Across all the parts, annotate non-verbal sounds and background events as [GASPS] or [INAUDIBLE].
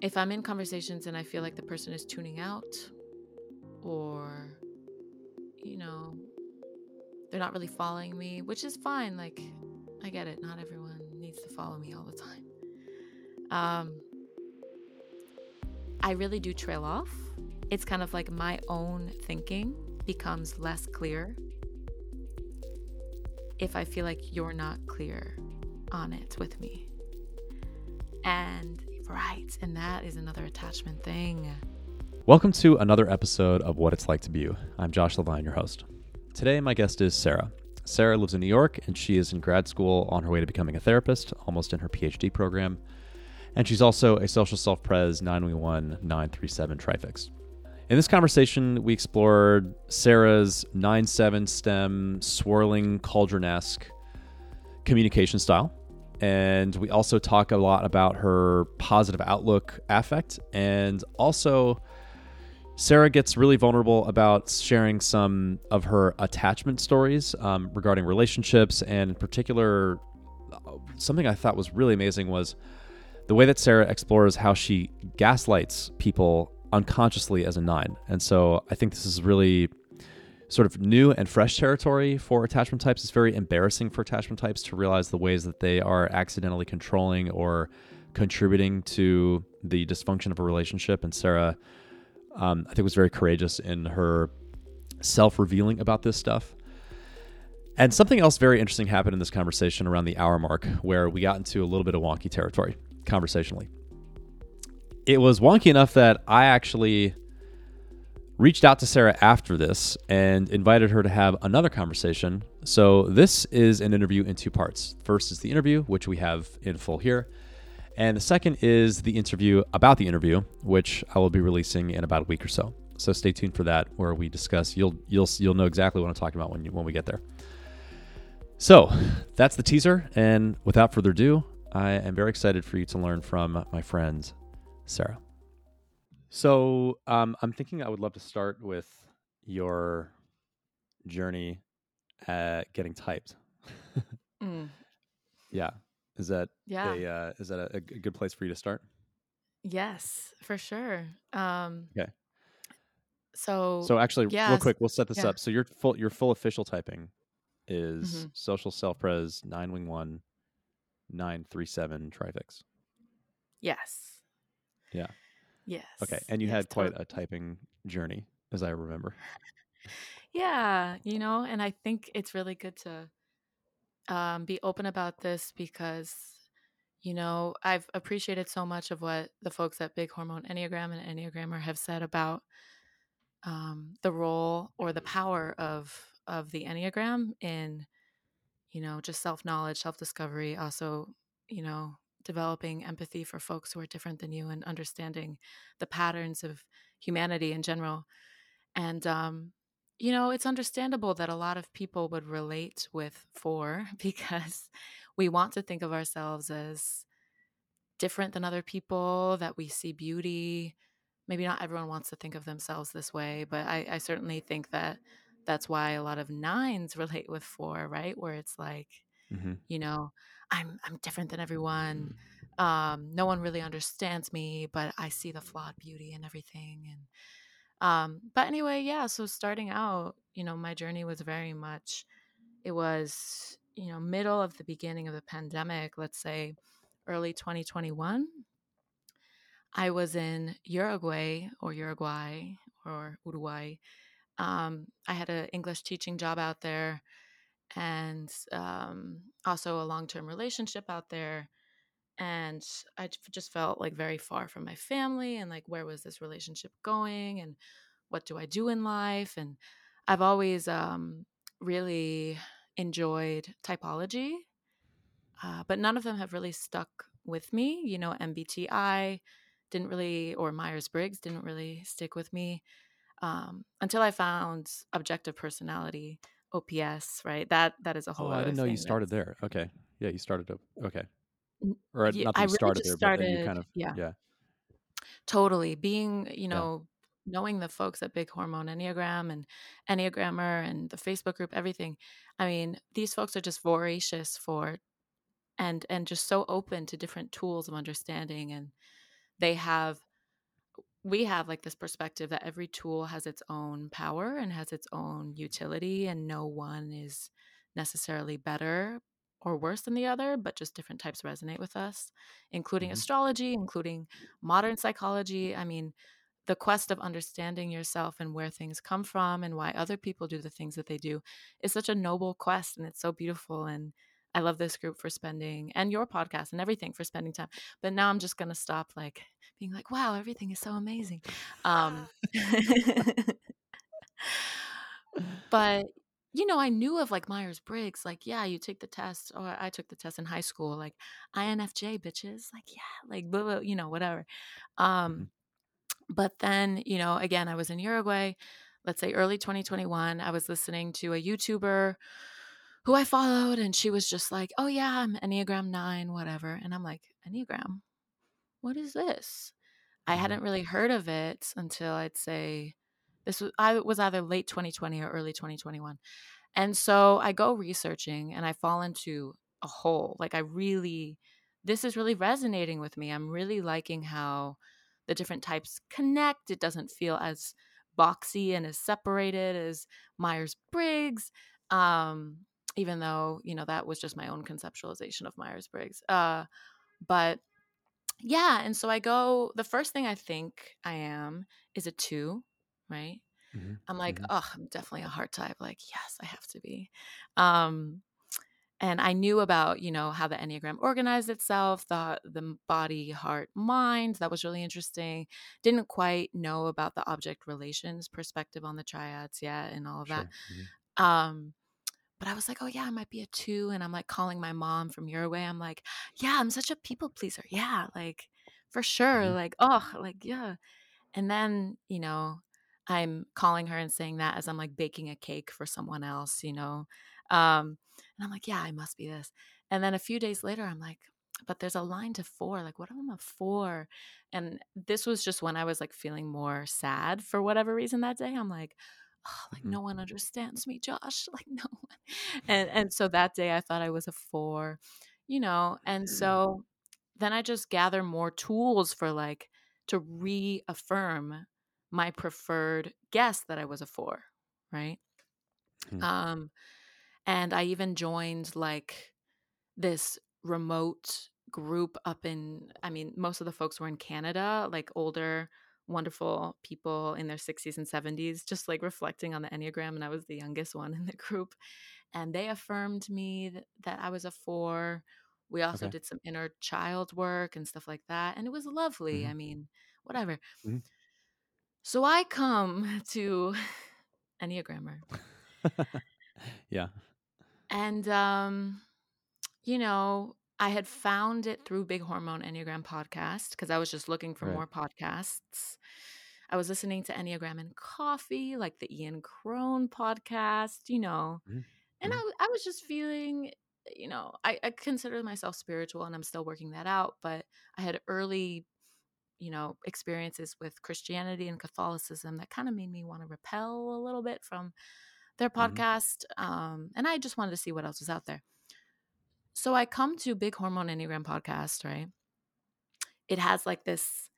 if I'm in conversations and I feel like the person is tuning out or, you know, they're not really following me, which is fine. Like, I get it. Not everyone needs to follow me all the time. Um, I really do trail off. It's kind of like my own thinking becomes less clear if I feel like you're not clear on it with me. And right, and that is another attachment thing. Welcome to another episode of What It's Like to Be You. I'm Josh Lavine, your host. Today, my guest is Sarah. Sarah lives in New York and she is in grad school on her way to becoming a therapist, almost in her PhD program. And she's also a social self pres 911 937 trifix. In this conversation, we explored Sarah's 9 7 stem, swirling cauldron esque communication style. And we also talk a lot about her positive outlook affect. And also, Sarah gets really vulnerable about sharing some of her attachment stories um, regarding relationships. And in particular, uh, something I thought was really amazing was the way that Sarah explores how she gaslights people unconsciously as a nine. And so I think this is really sort of new and fresh territory for attachment types. It's very embarrassing for attachment types to realize the ways that they are accidentally controlling or contributing to the dysfunction of a relationship. And Sarah, um, I think, was very courageous in her self revealing about this stuff. And something else very interesting happened in this conversation around the hour mark where we got into a little bit of wonky territory conversationally it was wonky enough that I actually reached out to Sarah after this and invited her to have another conversation. So, this is an interview in two parts. First is the interview, which we have in full here. And the second is the interview about the interview, which I will be releasing in about a week or so. So stay tuned for that, where we discuss. You'll you'll you'll know exactly what I'm talking about when you, when we get there. So that's the teaser, and without further ado, I am very excited for you to learn from my friends Sarah. So um, I'm thinking I would love to start with your journey at getting typed. [LAUGHS] mm. Yeah. Is that yeah. A, uh, is that a, a, good place for you to start? Yes, for sure. Um, okay. So so actually, real quick, we'll set this yeah. up. So your full your full official typing is mm-hmm. social self pres nine wing one nine three seven trifix. Yes. Yeah. Yes. Okay. And you yes, had quite totally. a typing journey, as I remember. yeah. You know, and I think it's really good to um, be open about this because, you know, I've appreciated so much of what the folks at Big Hormone Enneagram and Enneagrammer have said about um, the role or the power of of the Enneagram in, you know, just self knowledge, self discovery, also, you know, developing empathy for folks who are different than you and understanding the patterns of humanity in general. And, um, you know, it's understandable that a lot of people would relate with four [LAUGHS] because we want to think of ourselves as different than other people, that we see beauty. Maybe not everyone wants to think of themselves this way, but I, I certainly think that that's why a lot of nines [LAUGHS] relate with four, right? Where it's like, mm-hmm. you know, I'm I'm different than everyone. Um, no one really understands me, but I see the flawed beauty and everything. And um, but anyway, yeah. So starting out, you know, my journey was very much. It was you know middle of the beginning of the pandemic. Let's say early 2021. I was in Uruguay or Uruguay or Uruguay. Um, I had an English teaching job out there and um, also a long term relationship out there. And I just felt like very far from my family and like, where was this relationship going? And what do I do in life? And I've always um, really enjoyed typology, uh, but none of them have really stuck with me. You know, MBTI didn't really, or Myers Briggs didn't really stick with me um, until I found objective personality, OPS, right? That that is a oh, whole. Oh, I didn't know you started that's... there. Okay, yeah, you started. okay, or yeah, not that you really started there, started, but then you kind of yeah, yeah, totally. Being you know yeah. knowing the folks at Big Hormone Enneagram and Enneagrammer and the Facebook group, everything. I mean, these folks are just voracious for, and and just so open to different tools of understanding and they have we have like this perspective that every tool has its own power and has its own utility and no one is necessarily better or worse than the other but just different types resonate with us including Mhm. astrology including modern psychology i mean the quest of understanding yourself and where things come from and why other people do the things that they do is such a noble quest and it's so beautiful and I love this group for spending and your podcast and everything for spending time. But now I'm just going to stop like being like, wow, everything is so amazing. Um, [LAUGHS] but you know, I knew of like Myers Briggs, like, yeah, you take the test, or I took the test in high school, like INFJ bitches, like, yeah, like, blah, blah, you know, whatever. Um, Mhm. but then, you know, again, I was in Uruguay, let's say early 2021. I was listening to a YouTuber who I followed, and she was just like, oh, yeah, I'm Enneagram 9, whatever. And I'm like, Enneagram? What is this? I Mhm. hadn't really heard of it until I'd say this was I was either late 2020 or early 2021. And so I go researching and I fall into a hole. Like I really this is really resonating with me. I'm really liking how the different types connect. It doesn't feel as boxy and as separated as Myers-Briggs. Um even though, you know, that was just my own conceptualization of Myers-Briggs. Uh but yeah, and so I go the first thing I think I am is a 2, right? Mhm. I'm like, Mhm. "Oh, I'm definitely a heart type." Like, "Yes, I have to be." Um, and I knew about, you know, how the Enneagram organized itself, the the body, heart, mind. That was really interesting. Didn't quite know about the object relations perspective on the triads yet and all of that. Sure. Mhm. Um, but I was like, "Oh yeah, I might be a 2." And I'm like calling my mom from Uruguay. I'm like, "Yeah, I'm such a people pleaser." Yeah, like for sure. Mhm. Like, oh, like yeah. And then, you know, I'm calling her and saying that as I'm like baking a cake for someone else, you know. Um, and I'm like, yeah, I must be this. And then a few days later, I'm like, but there's a line to four. Like, what am I for? And this was just when I was like feeling more sad for whatever reason that day. I'm like, oh, like no one understands me, Josh. [LAUGHS] Like no one. And and so that day I thought I was a four, you know. And so then I just gather more tools for like to reaffirm my preferred guess that I was a four, right? Hmm. Um, and I even joined like this remote group up in, I mean, most of the folks were in Canada, like older, wonderful people in their 60s and 70s, just like reflecting on the Enneagram. And I was the youngest one in the group. And they affirmed me th- that I was a four. We also Okay. did some inner child work and stuff like that. And it was lovely. I Mhm. mean, whatever. Mhm. So I come to [SIGHS] Enneagrammer [LAUGHS] yeah. and um you know, I had found it through Big Hormone Enneagram podcast because I was just looking for Right. more podcasts. I was listening to Enneagram and Coffee, like the Ian Cron podcast, you know, Mhm. and I, Mhm. w- I was just feeling, you know, I, I consider myself spiritual and I'm still working that out, but I had early, you know, experiences with Christianity and Catholicism that kind of made me want to repel a little bit from their Mhm. podcast. Um, and I just wanted to see what else was out there. So I come to Big Hormone Enneagram podcast, right? It has like this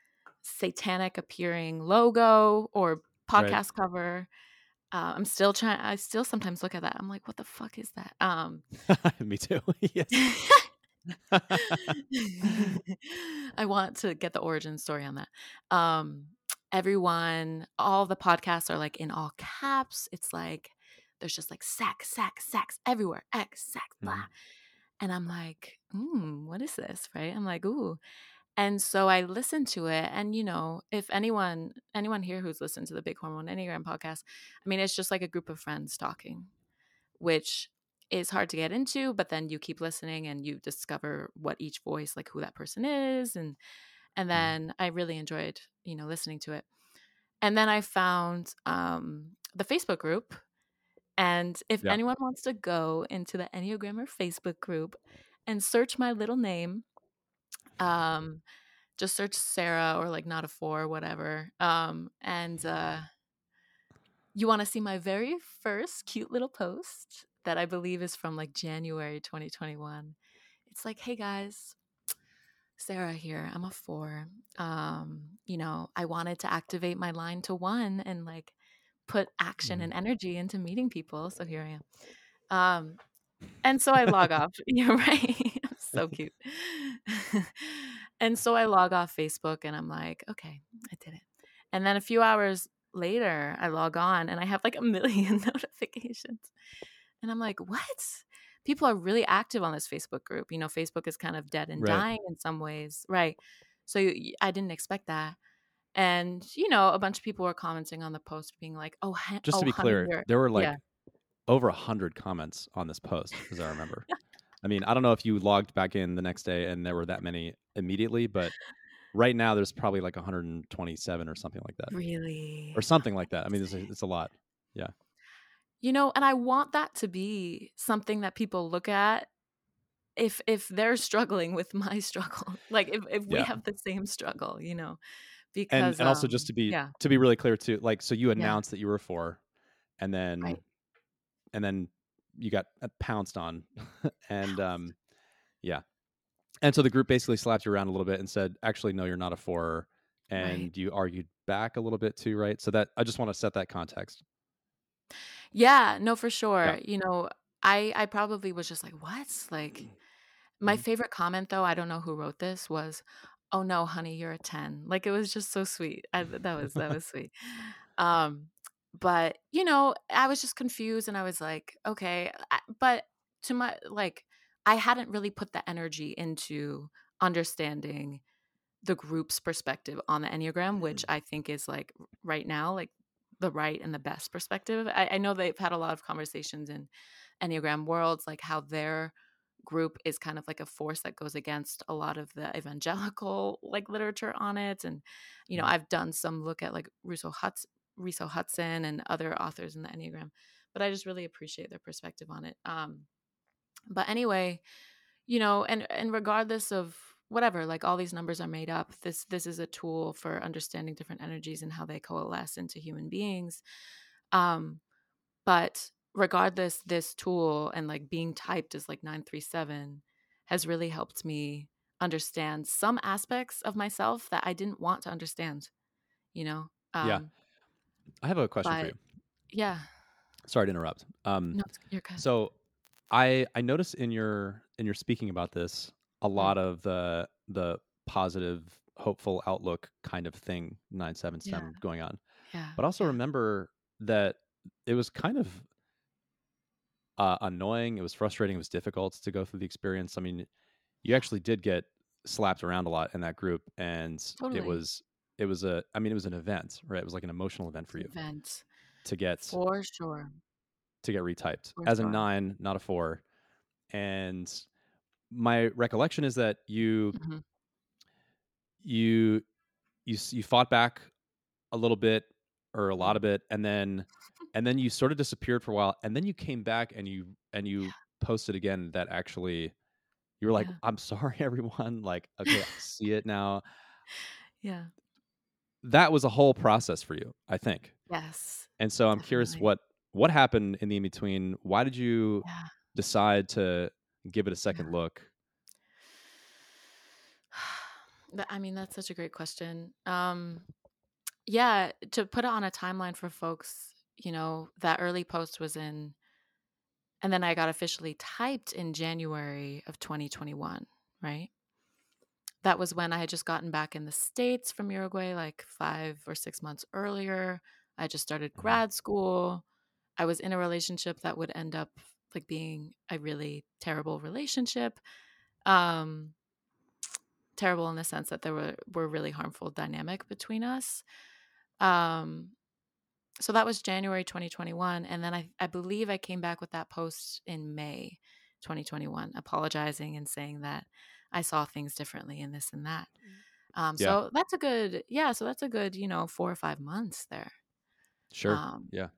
satanic appearing logo or Right. podcast cover. Uh, I'm still trying. I still sometimes look at that. I'm like, what the fuck is that? Um, [LAUGHS] Me too. [LAUGHS] yes. [LAUGHS] I want to get the origin story on that. Um, everyone, all the podcasts are like in all caps. It's like there's just like sex, sex, sex everywhere. X, sex, blah. Mhm. And I'm like, mm, what is this? Right? I'm like, ooh. And so I listened to it. And you know, if anyone anyone here who's listened to the Big Hormone Enneagram podcast, I mean, it's just like a group of friends talking, which is hard to get into, but then you keep listening and you discover what each voice, like who that person is. And and Mhm. then I really enjoyed, you know, listening to it. And then I found um the Facebook group. And if Yeah. anyone wants to go into the Enneagrammer Facebook group and search my little name, um, just search Sarah or like not a four, whatever. Um, and uh, you want to see my very first cute little post that I believe is from like January 2021. It's like, hey guys, Sarah here. I'm a four. Um, you know, I wanted to activate my line to one and like put action Mhm. and energy into meeting people. So here I am. Um, and so I log [LAUGHS] off. [LAUGHS] You're right. [LAUGHS] so cute. and so I log off Facebook and I'm like, okay, I did it. And then a few hours later, I log on and I have like a million notifications. And I'm like, what? People are really active on this Facebook group. You know, Facebook is kind of dead and Right. dying in some ways. Right. So I didn't expect that. And, you know, a bunch of people were commenting on the post being like, oh, he- Just oh, to be clear, you're- there were like yeah. over a hundred comments on this post, as I remember. [LAUGHS] I mean, I don't know if you logged back in the next day and there were that many immediately, but right now there's probably like 127 or something like that, really. or something like that. I mean, it's a, it's a lot. Yeah. You know and i want that to be something that people look at if if they're struggling with my [LAUGHS] struggle like if, if we Yeah. have the same struggle you know because and also um, just to be yeah to be really clear too, like so you announced that you were four, and then Right. and then you got uh, pounced on, [LAUGHS] and um, yeah, and so the group basically slapped you around a little bit and said, actually, no, you're not a four, and Right. you argued back a little bit too, right? So that I just want to set that context. yeah no for sure you know i i probably was just like what like my Mhm. favorite comment though i don't know who wrote this was oh no honey you're a 10 like it was just so sweet. I, that was that was [LAUGHS] sweet. Um but you know i was just confused and i was like okay I, but to my like i hadn't really put the energy into understanding the group's perspective on the enneagram which i think is like right now like the right and the best perspective. I, I know they've had a lot of conversations in enneagram worlds like how their group is kind of like a force that goes against a lot of the evangelical like literature on it and you know Mhm. i've done some look at like russo hudson Riso Hudson and other authors in the Enneagram, but I just really appreciate their perspective on it. Um, but anyway, you know, and and regardless of whatever, like all these numbers are made up. This this is a tool for understanding different energies and how they coalesce into human beings. Um, but regardless, this tool and like being typed as like nine three seven has really helped me understand some aspects of myself that I didn't want to understand. You know. Um, Yeah. I have a question for you. Yeah. Sorry to interrupt. Um, No, you're good. So, I I noticed in your in your speaking about this a Mm. lot of the the positive, hopeful outlook kind of thing nine seven Yeah. stem going on. yeah. But also yeah. remember that it was kind of uh, annoying. It was frustrating. It was difficult to go through the experience. I mean, you actually did get slapped around a lot in that group, and Totally. it was it was a I mean it was an event, right? It was like an emotional event for you event to get for sure. to get retyped For as a nine, not a four. And my recollection is that you Mhm. you you you fought back a little bit or a lot of it, and then and then you sort of disappeared for a while, and then you came back and you and you posted again that actually you were like, Yeah. "I'm sorry, [LAUGHS] everyone. Like, okay, I see it now." Yeah. That was a whole process for you, I think. Yes. And so I'm curious what what happened in the in between. Why did you Yeah. decide to give it a second Yeah. look? [SIGHS] I mean, that's such a great question. Um, yeah, to put it on a timeline for folks, you know, that early post was in, and then I got officially typed in January of 2021, right? That was when I had just gotten back in the States from Uruguay, like five or six months earlier. I just started Mhm. grad school. I was in a relationship that would end up like being a really terrible relationship. Um, terrible in the sense that there were were really harmful dynamic between us. Um, so that was January 2021, and then I I believe I came back with that post in May 2021, apologizing and saying that I saw things differently and this and that. Um, Yeah. so that's a good yeah. So that's a good you know four or five months there. Sure. Um, yeah.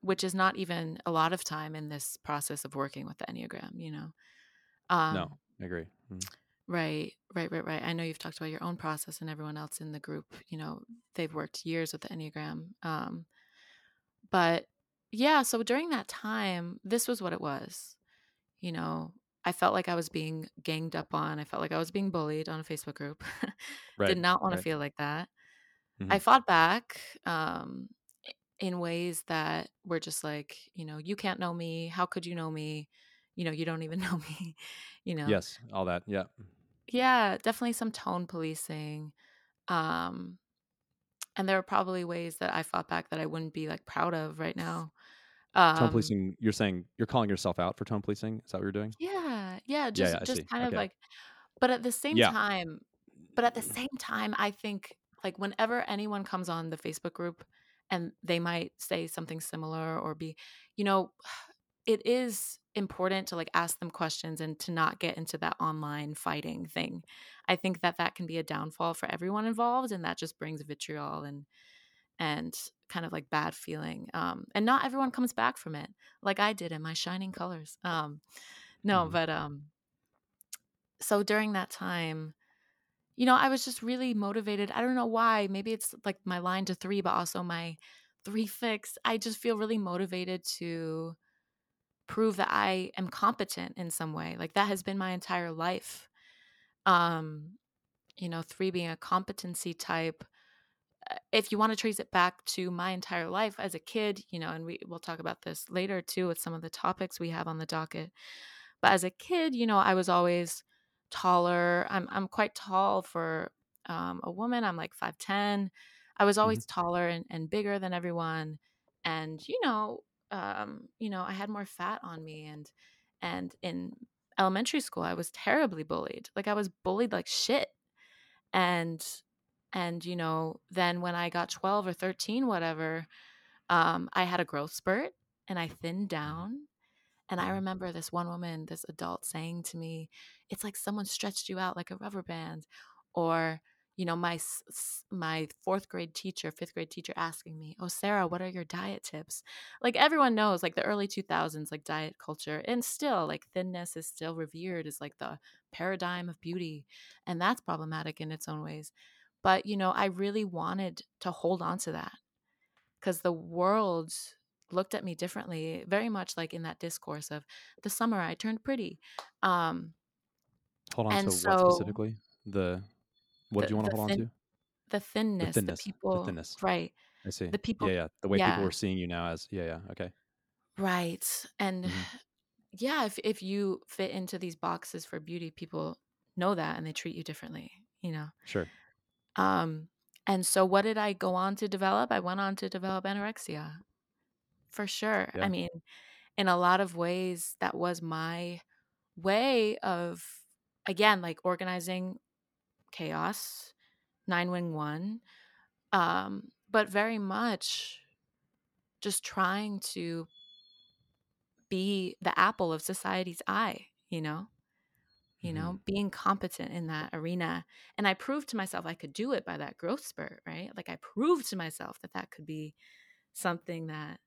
which is not even a lot of time in this process of working with the Enneagram, you know. Um, no, I agree. Mhm. Right, right, right, right. I know you've talked about your own process and everyone else in the group, you know, they've worked years with the Enneagram. Um, but yeah, so during that time, this was what it was. You know, I felt like I was being ganged up on. I felt like I was being bullied on a Facebook group. [LAUGHS] Right. Did not want to feel like that. I Mhm. fought back um, in ways that were just like, you know, you can't know me. How could you know me? You know, you don't even [LAUGHS] know me. You know, Yes. All that. Yeah. yeah, definitely some tone policing. Um, and there are probably ways that I fought back that I wouldn't be like proud of right now. Tone Um, policing. You're saying you're calling yourself out for tone policing. Is that what you're doing? yeah, yeah, Yeah. just Yeah. I just kind of like but at the same Yeah. time but at the same time, I think like whenever anyone comes on the Facebook group and they might say something similar or be, you know, [SIGHS] it is important to like ask them questions and to not get into that online fighting thing. I think that that can be a downfall for everyone involved and that just brings vitriol and and kind of like bad feeling. Um and not everyone comes back from it like I did in my shining colors. Um no, Mhm. but um so during that time you know, I was just really motivated. I don't know why. Maybe it's like my line to three, but also my three fix. I just feel really motivated to prove that I am competent in some way. Like that has been my entire life. Um, you know, three being a competency type. Uh, If you want to trace it back to my entire life as a kid, you know, and we we'll talk about this later too with some of the topics we have on the docket. But as a kid, you know, I was always taller. I'm I'm quite tall for um, a woman. I'm like five ten. I was Mhm. always taller and, and bigger than everyone, and you know, um, you know, I had more fat on me, and and in elementary school, I was terribly bullied. Like I was bullied like shit, and and you know, then when I got twelve or thirteen, whatever, um, I had a growth spurt and I thinned down and I Mhm. remember this one woman, this adult saying to me, it's like someone stretched you out like a rubber band. Or, you know, my my fourth grade teacher, fifth grade teacher asking me, "Oh, Sarah, what are your diet tips?" Like everyone knows, like the early 2000s, like diet culture, and still like thinness is still revered as like the paradigm of beauty, and that's problematic in its own ways. But you know, I really wanted to hold on to that because the world looked at me differently, very much like in that discourse of the summer I turned pretty. Um, Hold on to what specifically? The what the did you want to the hold on to? the The thinness, the thinness. The people thinness. right, I see. the people Yeah. Yeah. The way people yeah, are seeing you now as. Yeah. Yeah. Okay. right. And hmm yeah, if if you fit into these boxes for beauty, people know that and they treat you differently, you know. Sure. Um, and so what did I go on to develop? I went on to develop anorexia. For sure. I mean, in a lot of ways that was my way of again like organizing chaos 911 um but very much just trying to be the apple of society's eye you know? You know being competent in that arena and i proved to myself i could do it by that growth spurt right? Like i proved to myself that that could be something that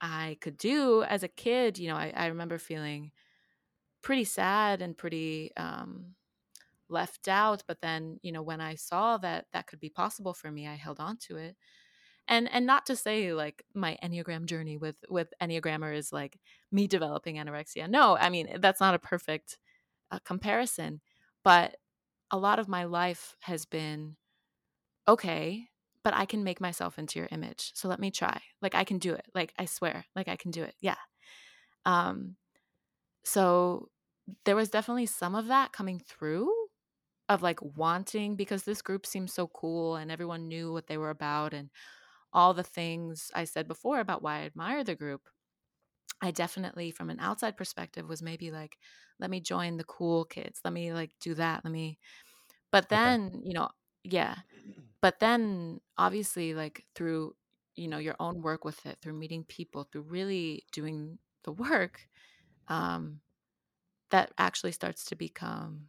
i could do as a kid you know i, I remember feeling pretty sad and pretty um, left out. But then, you know, when I saw that that could be possible for me, I held on to it. And and not to say like my enneagram journey with with enneagrammer is like me developing anorexia. No, I mean that's not a perfect uh, comparison, but a lot of my life has been okay. But I can make myself into your image. So let me try. Like I can do it. Like I swear. Like I can do it. Yeah. Um, so there was definitely some of that coming through of like wanting because this group seemed so cool and everyone knew what they were about and all the things I said before about why I admire the group. I definitely from an outside perspective was maybe like let me join the cool kids. Let me like do that. Let me But Okay. then, you know, yeah. But then obviously like through you know your own work with it, through meeting people, through really doing the work, um that actually starts to become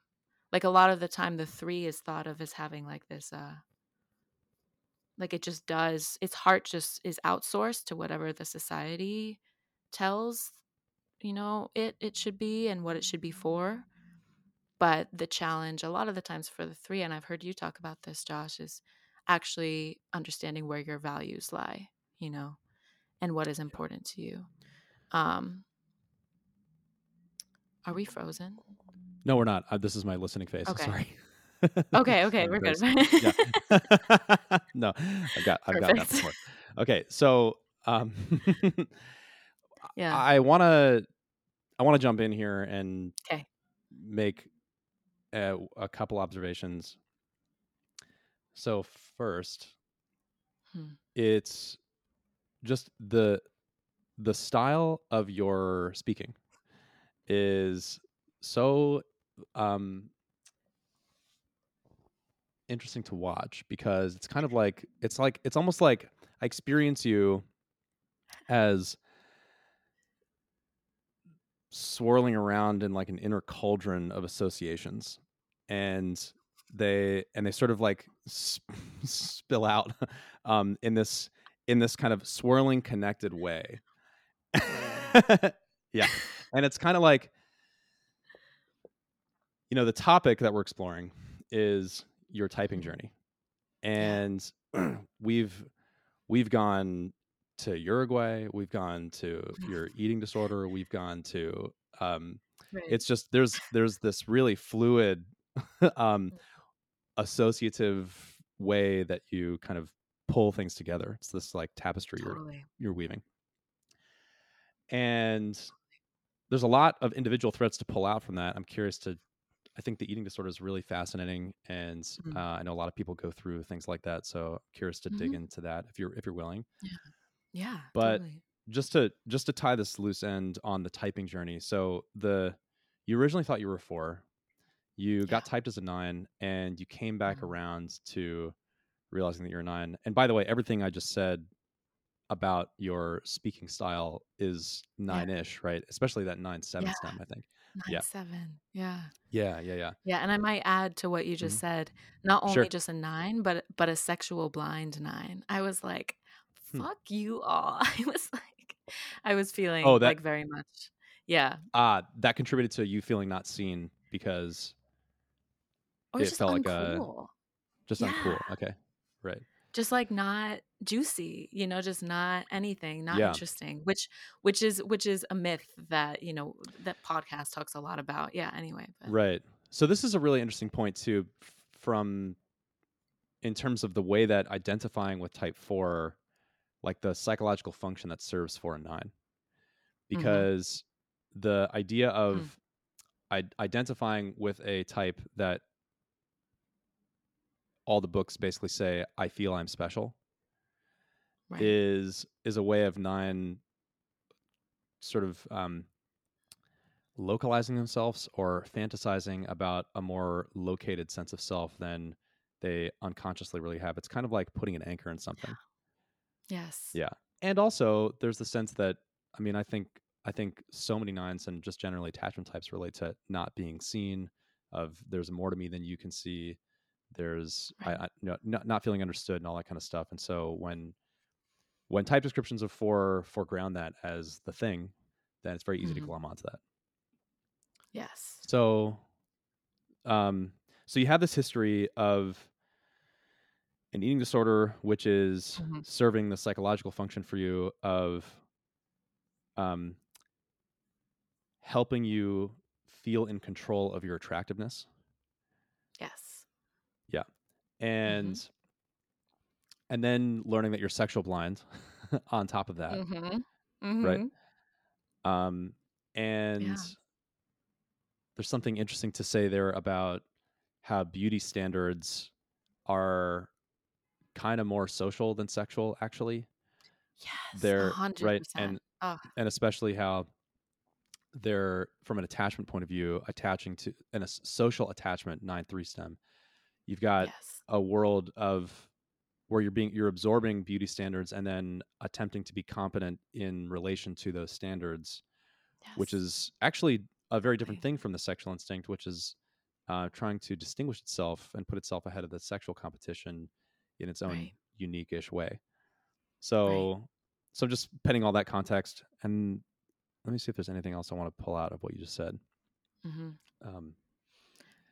like a lot of the time the three is thought of as having like this uh like it just does its heart just is outsourced to whatever the society tells you know it it should be and what it should be for. But the challenge a lot of the times for the three and i've heard you talk about this josh is actually understanding where your values lie you know and what is important to you. Um Are we frozen? No, we're not. Uh, this is my listening face. Okay. Sorry. Okay, [LAUGHS] okay, we're good. [LAUGHS] [LAUGHS] no, I've got I've got that before. Okay, so um, Yeah. I want to I want to jump in here and 'Kay. make a, a couple observations. So first, Hmm. it's just the the style of your speaking is so um interesting to watch because it's kind of like it's like it's almost like I experience you as swirling around in like an inner cauldron of associations and they and they sort of like sp- [LAUGHS] spill out um in this in this kind of swirling connected way. [LAUGHS] Yeah and it's kind of like you know the topic that we're exploring is your typing journey. And [CLEARS THROAT] we've we've gone to uruguay we've gone to your [LAUGHS] eating disorder we've gone to um Right. it's just there's there's this really fluid [LAUGHS] um associative way that you kind of pull things together. It's this like tapestry you're you're weaving. And there's a lot of individual threads to pull out from that. I'm curious to i think the eating disorder is really fascinating and Mhm. uh, i know a lot of people go through things like that so I'm curious to dig into that if you're if you're willing Yeah. Yeah. But- totally. just to just to tie this loose end on the typing journey so the you originally thought you were four you got typed as a nine and you came back Mhm. around to realizing that you're a nine and by the way everything i just said about your speaking style is nine-ish right especially that nine seven Yeah. stem i think Nine yeah. seven. Yeah. yeah yeah yeah Yeah. And I might add to what you just said, not only Sure. just a nine, but but a sexual blind nine. I was like, Hmm. fuck you all. [LAUGHS] I was like I was feeling Oh, that- like very much. Yeah. ah that contributed to you feeling not seen because It felt like a- uncool. just uncool Yeah. okay right just like not juicy you know just not anything not Yeah. interesting which which is which is a myth that you know that podcast talks a lot about. Yeah anyway but Right. So this is a really interesting point too, from in terms of the way that identifying with type four, like the psychological function that serves four and nine, mm-hmm. because the idea mm. of I- identifying with a type that all the books basically say I feel I'm special right is is a way of nine sort of um, localizing themselves or fantasizing about a more located sense of self than they unconsciously really have. It's kind of like putting an anchor in something. yes Yeah. And also there's the sense that I mean I think I think so many nines and just generally attachment types relate to not being seen of there's more to me than you can see. There's I, Right. I no, not not feeling understood and all that kind of stuff. And so when when type descriptions of four foreground that as the thing, then it's very easy Mhm. to glom onto that. yes So, um, so you have this history of an eating disorder, which is Mhm. serving the psychological function for you of um, helping you feel in control of your attractiveness, yes Yeah. and and then learning that you're sexual blind [LAUGHS] on top of that. mm-hmm. right? Um, and Yeah. there's something interesting to say there about how beauty standards are kind of more social than sexual, actually, yes They're- 100%. right, and- oh, and especially how they're from an attachment point of view, attaching to in a social attachment nine three stem. You've got yes a world of where you're being you're absorbing beauty standards and then attempting to be competent in relation to those standards which is actually a very different thing from the sexual instinct, which is uh, trying to distinguish itself and put itself ahead of the sexual competition in its own Right. unique-ish way. So, so just penning all that context, and let me see if there's anything else I want to pull out of what you just said. hmm Um,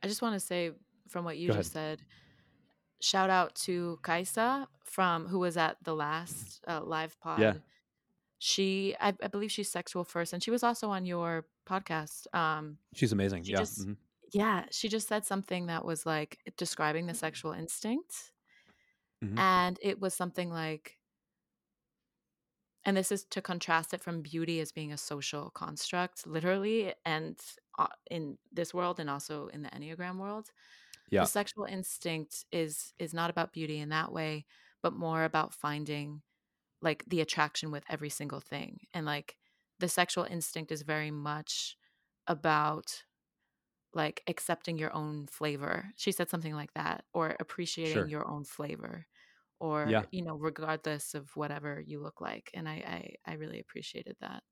I just want to say from what you just said, shout out to Kaisa from who was at the last uh, live pod. Yeah. she I, I believe she's sexual first and she was also on your podcast um She's amazing. she Yeah. just mhm, yeah she just said something that was like describing the sexual instinct mhm. and it was something like and this is to contrast it from beauty as being a social construct literally and uh, in this world and also in the enneagram world the sexual instinct is is not about beauty in that way but more about finding like the attraction with every single thing and like the sexual instinct is very much about like accepting your own flavor she said something like that or appreciating Sure. your own flavor or Yeah. you know regardless of whatever you look like and i i, I really appreciated that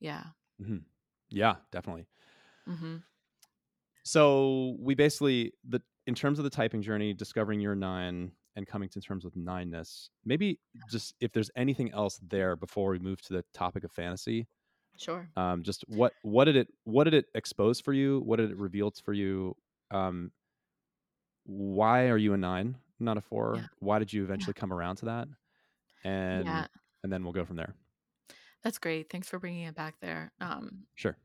yeah hmm Yeah. Definitely. hmm So we basically the in terms of the typing journey, discovering your nine and coming to terms with nineness. Maybe just if there's anything else there before we move to the topic of fantasy, sure um, just what what did it what did it expose for you? What did it reveal for you? Um, why are you a nine, not a four? yeah Why did you yeah eventually come around to that? And yeah and then we'll go from there. that's great thanks for bringing it back there um Sure.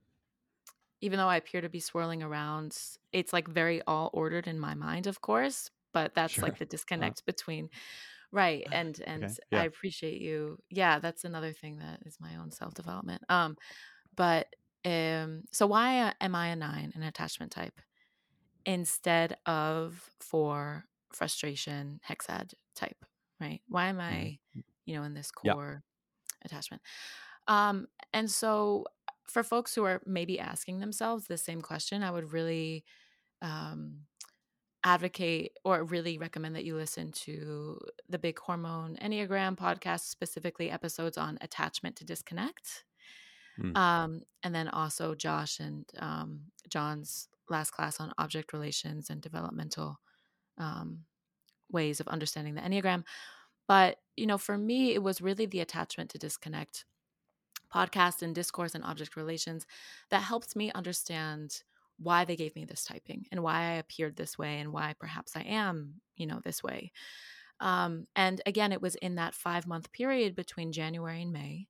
Even though I appear to be swirling around, it's like very all ordered in my mind, of course, but that's Sure. like the Uh, disconnect between right and and okay. I appreciate you. Yeah, that's another thing that is my own self-development. Um but um so why uh, am I a 9 an attachment type instead of four frustration hexad type, right? Why am hmm I, you know, in this Yeah. core attachment? Um, and so for folks who are maybe asking themselves the same question, I would really um, advocate or really recommend that you listen to the Big Hormone Enneagram podcast, specifically episodes on attachment to disconnect. Mm. Um, and then also Josh and um, John's last class on object relations and developmental um, ways of understanding the Enneagram. But, you know, for me, it was really the attachment to disconnect podcast and discourse and object relations that helped me understand why they gave me this typing and why I appeared this way and why perhaps I am, you know, this way. Um, and again, it was in that five month period between January and May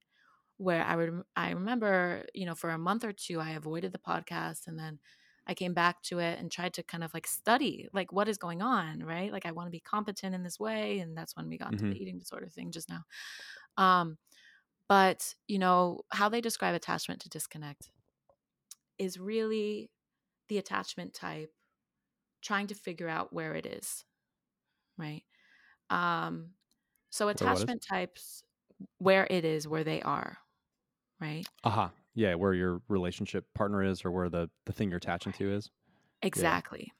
where I would I remember, you know, for a month or two I avoided the podcast and then I came back to it and tried to kind of like study like what is going on, right? Like I want to be competent in this way and that's when we got to hmm the eating disorder thing just now. Um but, you know, how they describe attachment to disconnect is really the attachment type trying to figure out where it is, right? Um so Where what is? attachment types where it is where they are, right? Aha. Yeah. Where your relationship partner is, or where the the thing you're attaching to is. Yeah. Exactly.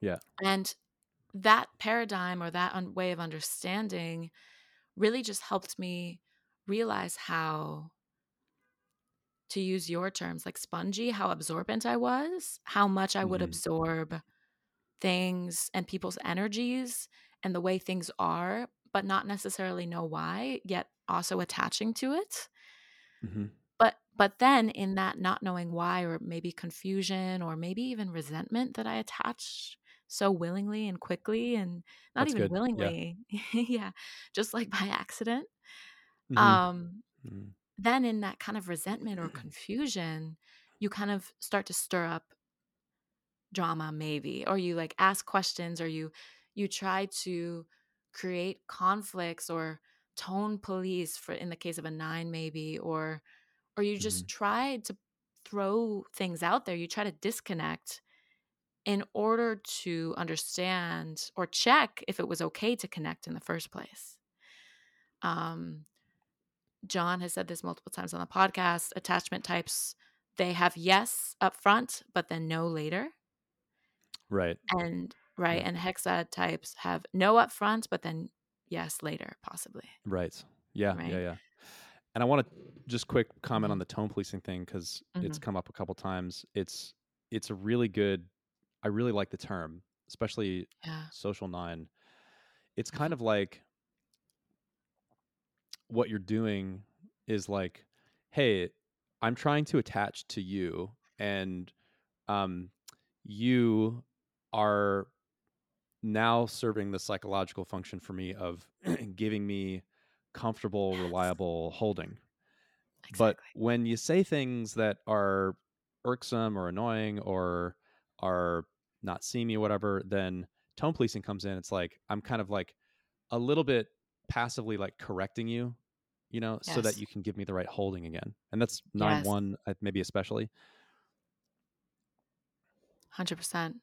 Yeah. And that paradigm or that un- way of understanding really just helped me realize how to use your terms like spongy how absorbent i was how much i would hmm absorb things and people's energies and the way things are but not necessarily know why yet also attaching to it hmm but but then in that not knowing why or maybe confusion or maybe even resentment that i attach so willingly and quickly and not That's even good. Yeah. willingly [LAUGHS] yeah just like by accident hmm um hmm then in that kind of resentment or [CLEARS THROAT] confusion you kind of start to stir up drama maybe or you like ask questions or you you try to create conflicts or tone police for in the case of a 9 maybe or or you just try to throw things out there. You try to disconnect in order to understand or check if it was okay to connect in the first place. Um John has said this multiple times on the podcast. Attachment types, they have yes up front, but then no later. Right. And right, Yeah. and hexad types have no up front, but then yes later, possibly. Right. Yeah. Yeah. Right. Yeah. And I want to just quick comment hmm on the tone policing thing because it's hmm come up a couple times. It's it's a really good. I really like the term, especially Yeah. social nine. It's hmm kind of like what you're doing is like, hey, I'm trying to attach to you, and um, you are now serving the psychological function for me of [CLEARS THROAT] giving me comfortable, Yes. reliable holding. But when you say things that are irksome or annoying or are not seamy or whatever, then tone policing comes in. It's like I'm kind of like a little bit passively like correcting you, you know, so that you can give me the right holding again. And that's nine Yes. one, maybe especially 100%.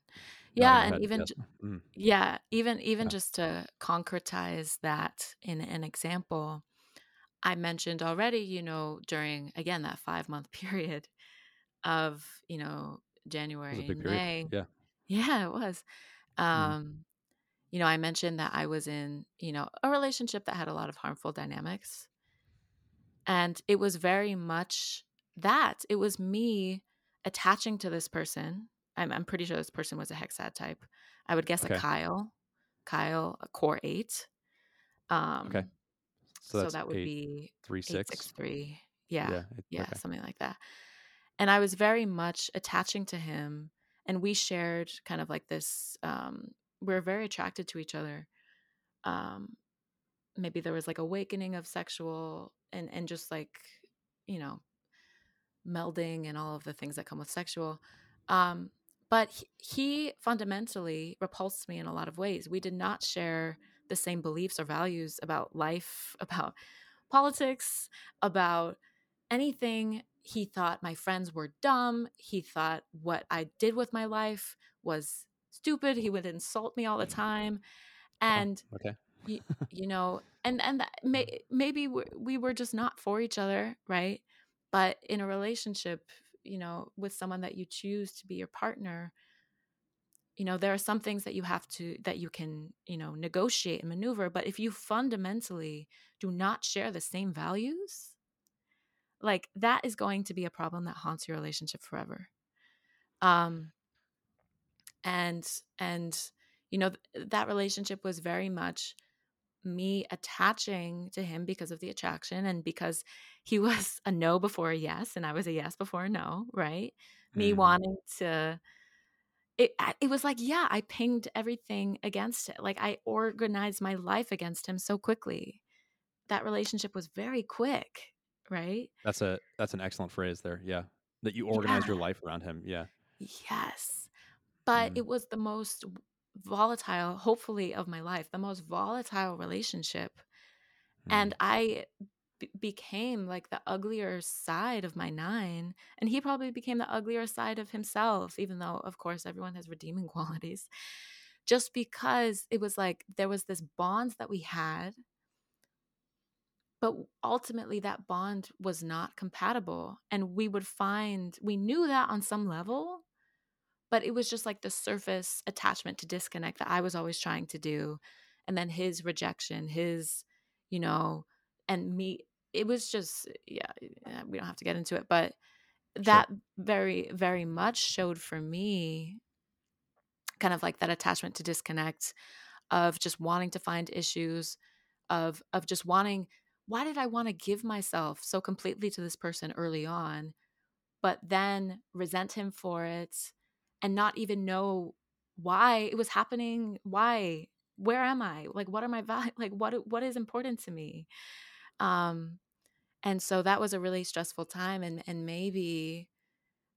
Yeah, and head. even Yes. Mm, yeah, even even yeah. just to concretize that in an example, I mentioned already, you know, during, again, that five-month [LAUGHS] period of, you know, It was a January and. May Yeah. Yeah, it was. Mhm. Um, you know, I mentioned that I was in, you know, a relationship that had a lot of harmful dynamics. And it was very much that. It was me attaching to this person. I'm I'm pretty sure this person was a Hexad type. I would guess a Kyle. Kyle, a core 8. Okay. Um, So so that's that would eight, be three, six. 863. Yeah. Yeah. It, Yeah, okay. something like that. And I was very much attaching to him and we shared kind of like this um were very attracted to each other. Um maybe there was like awakening of sexual and and just like, you know, melding and all of the things that come with sexual. Um but he, he fundamentally repulsed me in a lot of ways. We did not share the same beliefs or values about life, [LAUGHS] about politics, about anything. He thought my friends were dumb. He thought what I did with my life was stupid. He would insult me all the time. Wow. And Okay. you, [LAUGHS] you know, and and that may, maybe we we were just not for each other, right? But in a relationship, you know, with someone that you choose to be your partner, you know, there are some things that you have to that you can, you know, negotiate and maneuver, but if you fundamentally do not share the same values, like that is going to be a problem that haunts your relationship forever. Um and and you know, th- that relationship was very much me attaching to him because of the attraction and because he [LAUGHS] was a no before a yes and I was a yes before a no, right? Me Mhm. wanting to it it was like, yeah, I pinged everything against it. Like I organized my life against him so quickly. That relationship was very quick, right? That's a that's an excellent phrase there. Yeah. That you Yeah. your life around him. Yeah. Yes. But Mm. it was the most volatile, hopefully, of my life, the most volatile relationship and Mm. I b- became like the uglier side of my nine and he probably became the uglier side of himself even though of course everyone has redeeming [LAUGHS] qualities just because it was like there was this bond that we had but ultimately that bond was not compatible and we would find we knew that on some level but it was just like the surface attachment to disconnect that I was always trying to do and then his rejection his you know and me it was just yeah we don't have to get into it but Sure. that very very much showed for me kind of like that attachment to disconnect of just wanting to find issues of of just wanting why did I want to give myself so completely to this person early on but then resent him for it and not even know why it was happening why where am i? Like what are my values [LAUGHS] like what what is important to me? Um and so that was a really stressful time and and maybe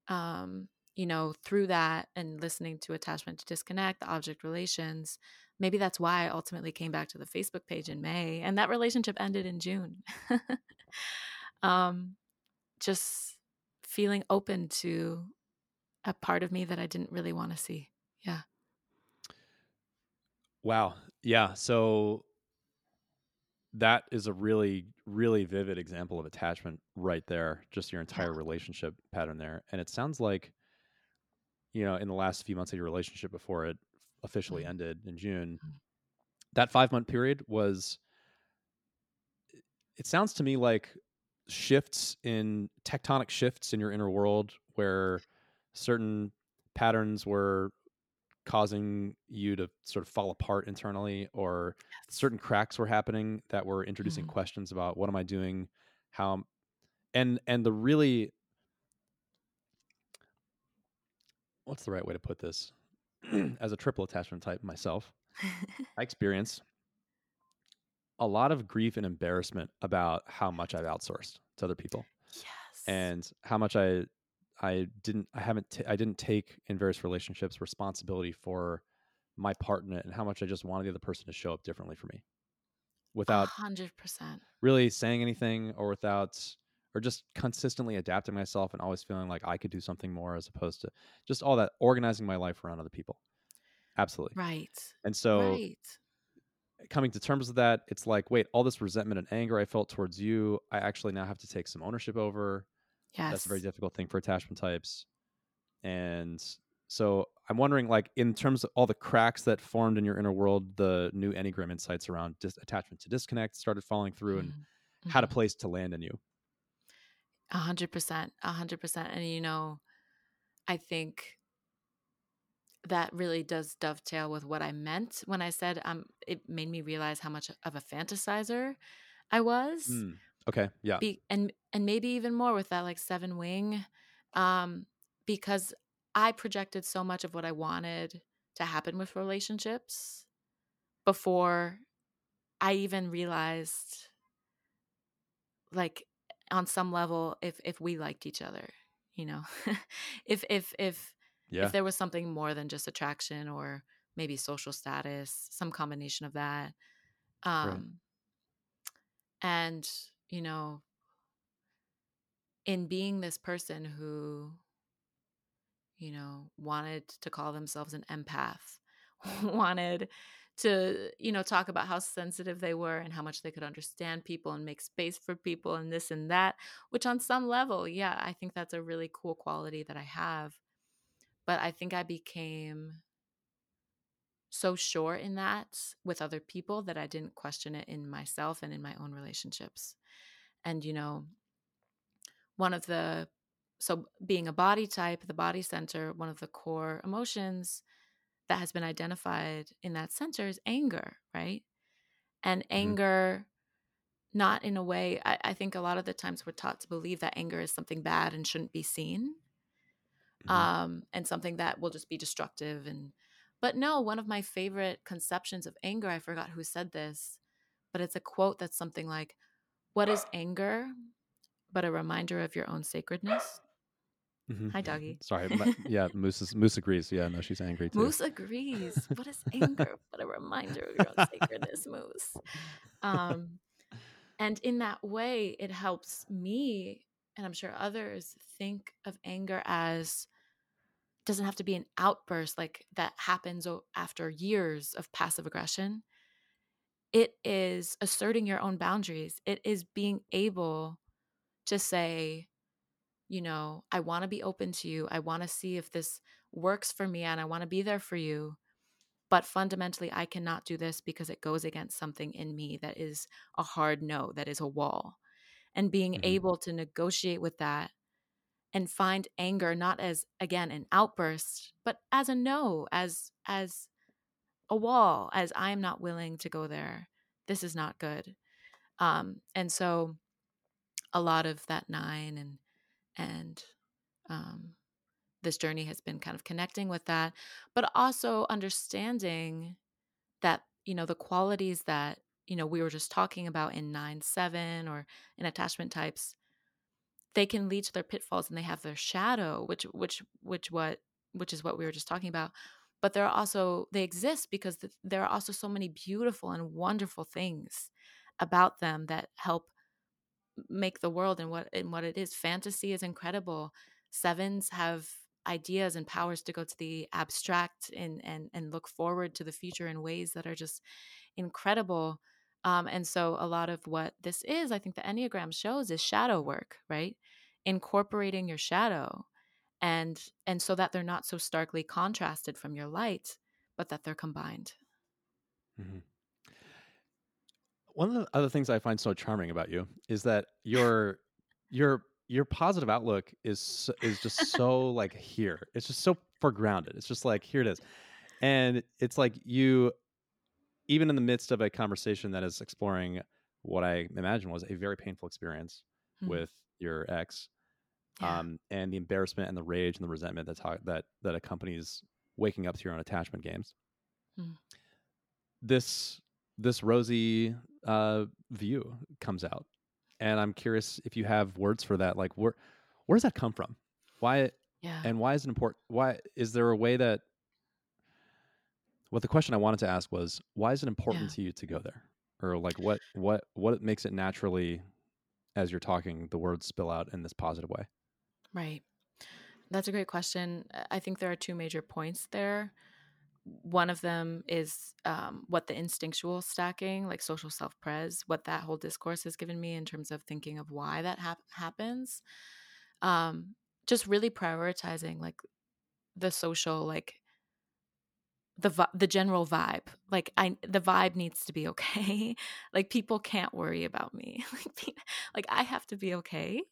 um you know through that and listening to attachment to disconnect the object relations maybe that's why i ultimately came back to the facebook page in may and that relationship ended in june. [LAUGHS] Um just feeling open to a part of me that I didn't really want to see. Yeah. Wow. Yeah. So that is a really, really vivid example of attachment right there. Just your entire Yeah. relationship pattern there. And it sounds like, you know, in the last few months of your relationship before it officially Mm. ended in June, Mm. that five month period was, it sounds to me like shifts in tectonic shifts in your inner world where certain patterns were causing you to sort of fall apart internally or Yes. certain cracks were happening that were introducing Mhm. questions about what am i doing how and and the really what's the right way to put this [CLEARS THROAT] as a triple attachment type myself [LAUGHS] i experience a lot of grief and embarrassment about how much i've outsourced to other people Yes. and how much I I didn't I haven't t- I didn't take in various relationships responsibility for my part in it and how much I just wanted the other person to show up differently for me without hundred percent really saying anything or without or just consistently adapting myself and always feeling like I could do something more as opposed to just all that organizing my life around other people. Absolutely. right And so right coming to terms with that, it's like, wait, all this resentment and anger I felt towards you, I actually now have to take some ownership over. Yes That's a very difficult thing for attachment types. And so I'm wondering, like, in terms of all the cracks that formed in your inner world, the new Enneagram insights around dis- attachment to disconnect started falling through and Mhm. had a Mhm. place to land in you. A hundred percent, a hundred percent. And you know, I think that really does dovetail with what I meant when I said um it made me realize how much of a fantasizer I was. Mm. Okay. Yeah. Be, and and maybe even more with that like seven wing. Um, because I projected so much of what I wanted to happen with relationships before I even realized like on some level if if we liked each other you know [LAUGHS] if if if Yeah. if there was something more than just attraction or maybe social status some combination of that um and you know in being this person who you know wanted to call themselves an empath [LAUGHS] wanted to you know talk about how sensitive they were and how much they could understand people and make space for people and this and that which on some level yeah i think that's a really cool quality that i have. But i think i became so sure in that with other people that i didn't question it in myself and in my own relationships. And you know one of the so being a body type the body center one of the core emotions that has been identified in that center is anger right? And anger not in a way I, I think a lot of the times we're taught to believe that anger is something bad and shouldn't be seen Mhm. um, and something that will just be destructive and but no one of my favorite conceptions of anger i forgot who said this but it's a quote that's something like what is anger but a reminder of your own sacredness Mhm. hi doggy Sorry. my- [LAUGHS] yeah. Moose is, Moose agrees. Yeah. No, she's angry too. moose agrees what is [LAUGHS] anger but a reminder of your own sacredness moose um, and in that way it helps me and i'm sure others think of anger as doesn't have to be an outburst like that happens after years of passive aggression. It is asserting your own boundaries. It is being able to say you know i want to be open to you. I want to see if this works for me and i want to be there for you but fundamentally i cannot do this because it goes against something in me that is a hard no that is a wall. And being Mhm. able to negotiate with that and find anger not as again an outburst but as a no as as a wall as i am not willing to go there. This is not good. Um and so a lot of that nine and and um this journey has been kind of connecting with that but also understanding that you know the qualities that you know we were just talking about in 9 7 or in attachment types they can lead to their pitfalls and they have their shadow which which which what which is what we were just talking about but there are also they exist because there are also so many beautiful and wonderful things about them that help make the world and what and what it is. Fantasy is incredible. Sevens have ideas and powers to go to the abstract and and and look forward to the future in ways that are just incredible um, and so a lot of what this is i think the enneagram shows is shadow work right incorporating your shadow and and so that they're not so starkly contrasted from your light but that they're combined Mhm. One of the other things I find so charming about you is that your your your positive outlook is is just so like here. It's just so foregrounded. It's just like here it is, and it's like you, even in the midst of a conversation that is exploring what I imagine was a very painful experience Mhm. with your ex, yeah um, and the embarrassment and the rage and the resentment that ta- that that accompanies waking up to your own attachment games. Mm. This this rosy uh, view comes out, and I'm curious if you have words for that. Like, where where does that come from? Why Yeah. and why is it important? Why is there a way that what the question I wanted to ask was why is it important Yeah. to you to go there? Or like what what what makes it naturally as you're talking the words spill out in this positive way? Right. That's a great question. I think there are two major points there. One of them is um, what the instinctual stacking, like social self pres, what that whole discourse has given me in terms of thinking of why that hap- happens. Um, just really prioritizing like the social, like the the general vibe. Like I, the vibe needs to be okay. [LAUGHS] like people can't worry about me. [LAUGHS] like, like I have to be okay.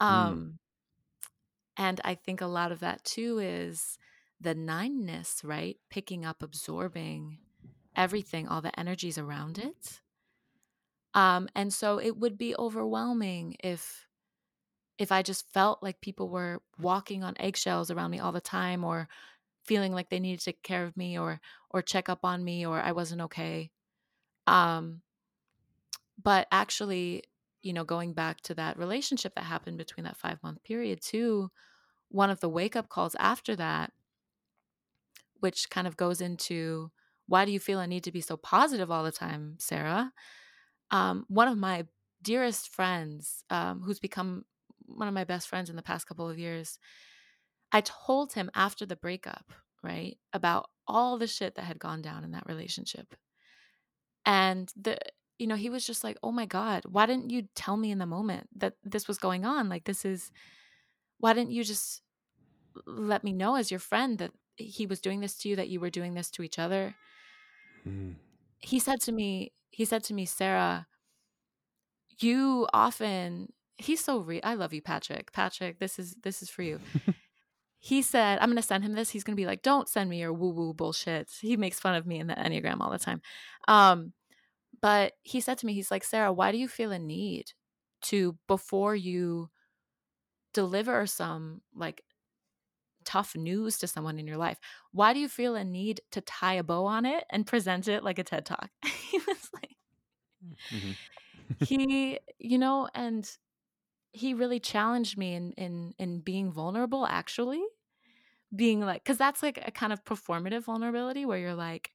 Mm. Um, and I think a lot of that too is the nineness, right? Picking up, absorbing everything, all the energies around it. Um, and so it would be overwhelming if if I just felt like people were walking on eggshells around me all the time or feeling like they needed to take care of me or or check up on me or I wasn't okay. Um, but actually, you know, going back to that relationship that happened between that five month period too, one of the wake up calls after that, which kind of goes into why do you feel a need to be so positive all the time, Sarah? Um, one of my dearest friends, um, who's become one of my best friends in the past couple of years, I told him after the breakup, right, about all the shit that had gone down in that relationship. And the you know, he was just like, "Oh my god, why didn't you tell me in the moment that this was going on? Like this is why didn't you just let me know as your friend that he was doing this to you, that you were doing this to each other?" Mm. He said to me, he said to me, "Sarah, you often he's so re I love you, Patrick. Patrick, this is this is for you." [LAUGHS] he said, I'm going to send him this. He's going to be like, don't send me your woo woo bullshit. He makes fun of me in the Enneagram all the time. Um, but he said to me, he's like, Sarah, why do you feel a need to, before you deliver some like tough news to someone in your life, why do you feel a need to tie a bow on it and present it like a TED talk? [LAUGHS] he was like, Mhm. he, you know, and he really challenged me in in in being vulnerable actually being like because that's like a kind of performative vulnerability where you're like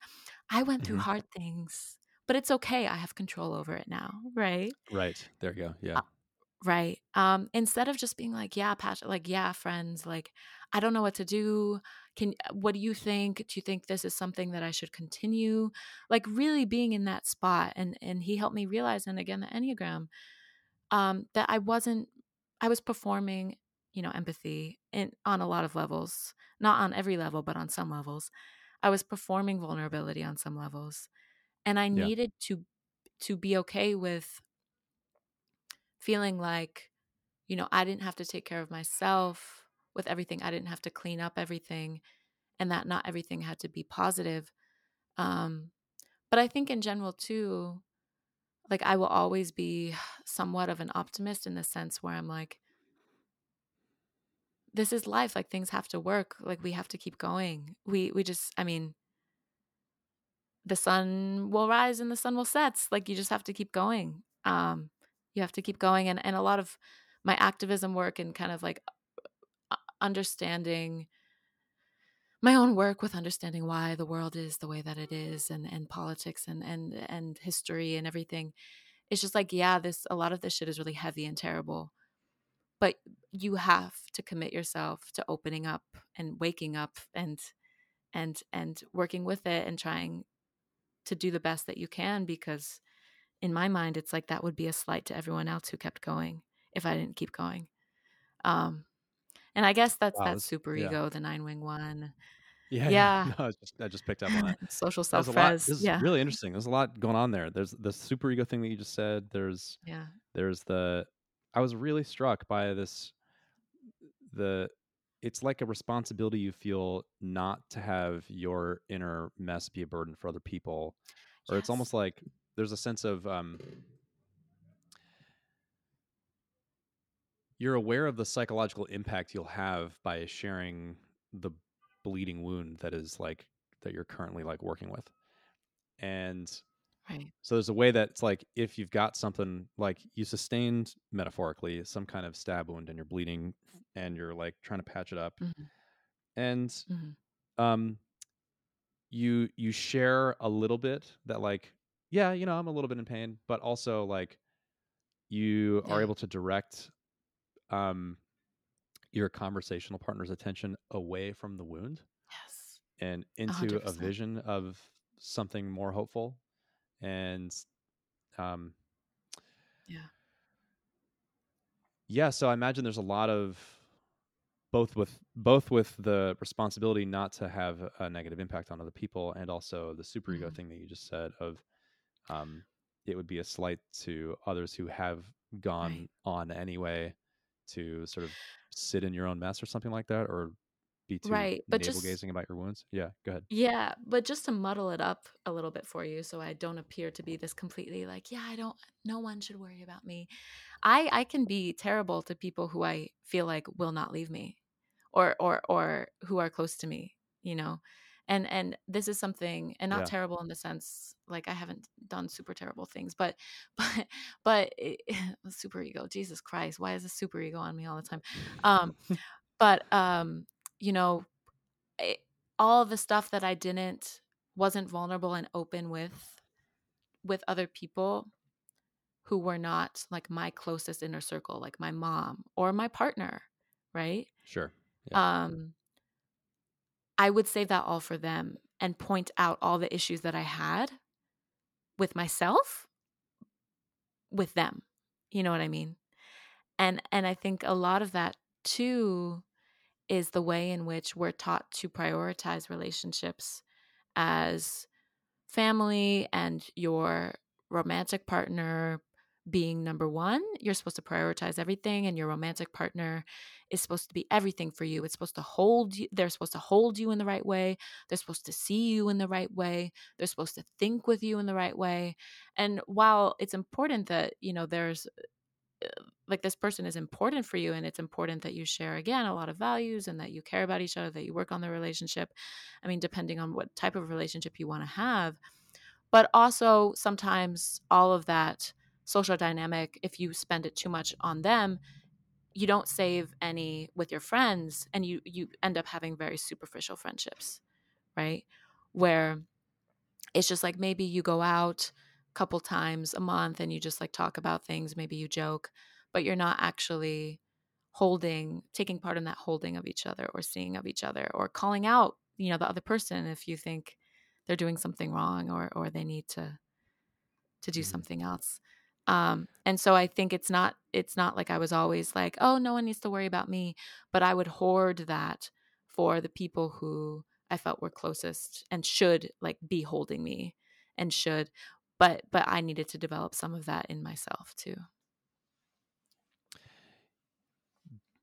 i went through Mhm. hard things but it's okay i have control over it now right Right. There you go. Yeah. right um instead of just being like yeah Patrick, like yeah friends like i don't know what to do can what do you think do you think this is something that i should continue like really being in that spot and and he helped me realize and again the enneagram um that i wasn't i was performing you know empathy in on a lot of levels not on every level but on some levels i was performing vulnerability on some levels and i Yeah. needed to to be okay with feeling like you know i didn't have to take care of myself with everything i didn't have to clean up everything and that not everything had to be positive um but i think in general too like i will always be somewhat of an optimist in the sense where i'm like this is life like things have to work like we have to keep going we we just i mean the sun will rise and the sun will set like you just have to keep going um you have to keep going and and a lot of my activism work and kind of like understanding my own work with understanding why the world is the way that it is and and politics and and and history and everything it's just like yeah this a lot of this shit is really heavy and terrible but you have to commit yourself to opening up and waking up and and and working with it and trying to do the best that you can because in my mind it's like that would be a slight to everyone else who kept going if i didn't keep going um and i guess that's Wow, that super yeah. ego the nine wing one Yeah. Yeah. No, I just I just picked up on [LAUGHS] that. social self pres This is yeah really interesting. There's a lot going on there. There's the super ego thing that you just said. There's yeah there's the I was really struck by this the it's like a responsibility you feel not to have your inner mess be a burden for other people. Or it's almost like there's a sense of um you're aware of the psychological impact you'll have by sharing the bleeding wound that is like that you're currently like working with. And Right. So there's a way that it's like if you've got something like you sustained metaphorically some kind of stab wound and you're bleeding and you're like trying to patch it up Mhm. and Mhm. um you you share a little bit that like yeah you know i'm a little bit in pain but also like you are able to direct um your conversational partner's attention away from the wound Yes. and into a 100%. vision of something more hopeful and um Yeah. yeah so i imagine there's a lot of both with both with the responsibility not to have a negative impact on other people and also the superego Mhm. thing that you just said of um it would be a slight to others who have gone Right. on anyway to sort of sit in your own mess or something like that or be too Right, but navel just gazing about your wounds yeah go ahead Yeah, but just to muddle it up a little bit for you so I don't appear to be this completely like, yeah, I don't no one should worry about me. I I can be terrible to people who I feel like will not leave me or or or who are close to me, you know. And and this is something and not yeah terrible in the sense like I haven't done super terrible things, but [LAUGHS] but but it, [LAUGHS] super ego, Jesus Christ, why is this super ego on me all the time? Um [LAUGHS] but um you know, it, all of the stuff that I didn't wasn't vulnerable and open with with other people who were not like my closest inner circle, like my mom or my partner, right? sure yeah Um I would save that all for them and point out all the issues that I had with myself with them. You know what I mean? And and I think a lot of that too is the way in which we're taught to prioritize relationships as family and your romantic partner being number one. You're supposed to prioritize everything, and your romantic partner is supposed to be everything for you. It's supposed to hold you, they're supposed to hold you in the right way. They're supposed to see you in the right way. They're supposed to think with you in the right way. And while it's important that, you know, there's uh, like this person is important for you and it's important that you share again a lot of values and that you care about each other that you work on the relationship i mean depending on what type of relationship you want to have but also sometimes all of that social dynamic if you spend it too much on them you don't save any with your friends and you you end up having very superficial friendships right where it's just like maybe you go out a couple times a month and you just like talk about things maybe you joke but you're not actually holding taking part in that holding of each other or seeing of each other or calling out you know the other person if you think they're doing something wrong or or they need to to do Mhm. something else um and so i think it's not it's not like i was always like oh no one needs to worry about me but i would hoard that for the people who i felt were closest and should like be holding me and should but but i needed to develop some of that in myself too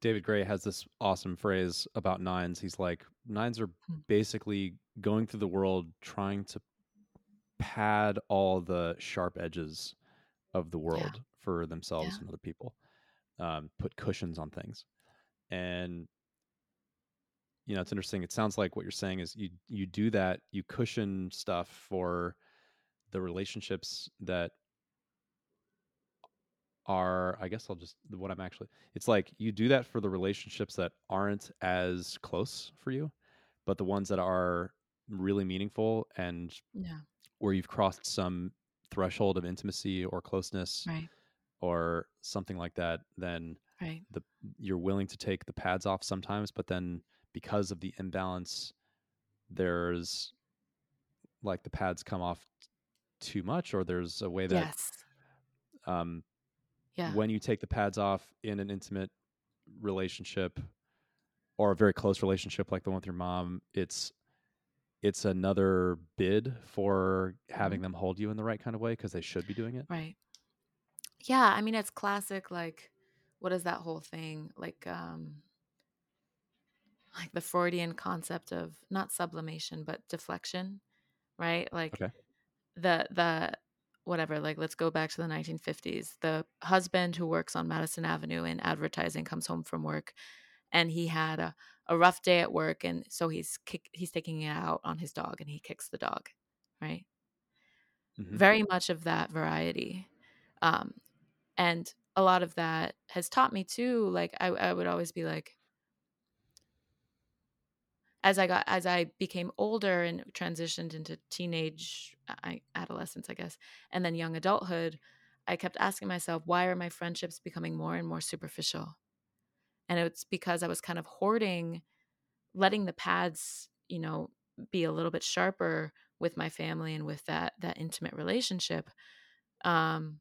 David Gray has this awesome phrase about nines. He's like, nines are Hmm. basically going through the world trying to pad all the sharp edges of the world for themselves Yeah. and other people, um, put cushions on things. And, you know, it's interesting. It sounds like what you're saying is you, you do that, you cushion stuff for the relationships that are i guess i'll just what i'm actually it's like you do that for the relationships that aren't as close for you but the ones that are really meaningful and yeah where you've crossed some threshold of intimacy or closeness right. or something like that then right. the you're willing to take the pads off sometimes but then because of the imbalance there's like the pads come off too much or there's a way that yes. um yeah. when you take the pads off in an intimate relationship or a very close relationship like the one with your mom, it's it's another bid for having them hold you in the right kind of way because they should be doing it. Right. Yeah, I mean it's classic like what is that whole thing? Like um like the Freudian concept of not sublimation but deflection, right? Like Okay. the the whatever, like let's go back to the 1950s. The husband who works on Madison Avenue in advertising comes home from work and he had a, a rough day at work and so he's kick, he's taking it out on his dog and he kicks the dog, right? Mhm. very much of that variety. Um, and a lot of that has taught me too. Like I, I would always be like, as I got as I became older and transitioned into teenage I, adolescence, I guess, and then young adulthood, I kept asking myself, why are my friendships becoming more and more superficial? And it's because I was kind of hoarding, letting the pads, you know, be a little bit sharper with my family and with that that intimate relationship. Um,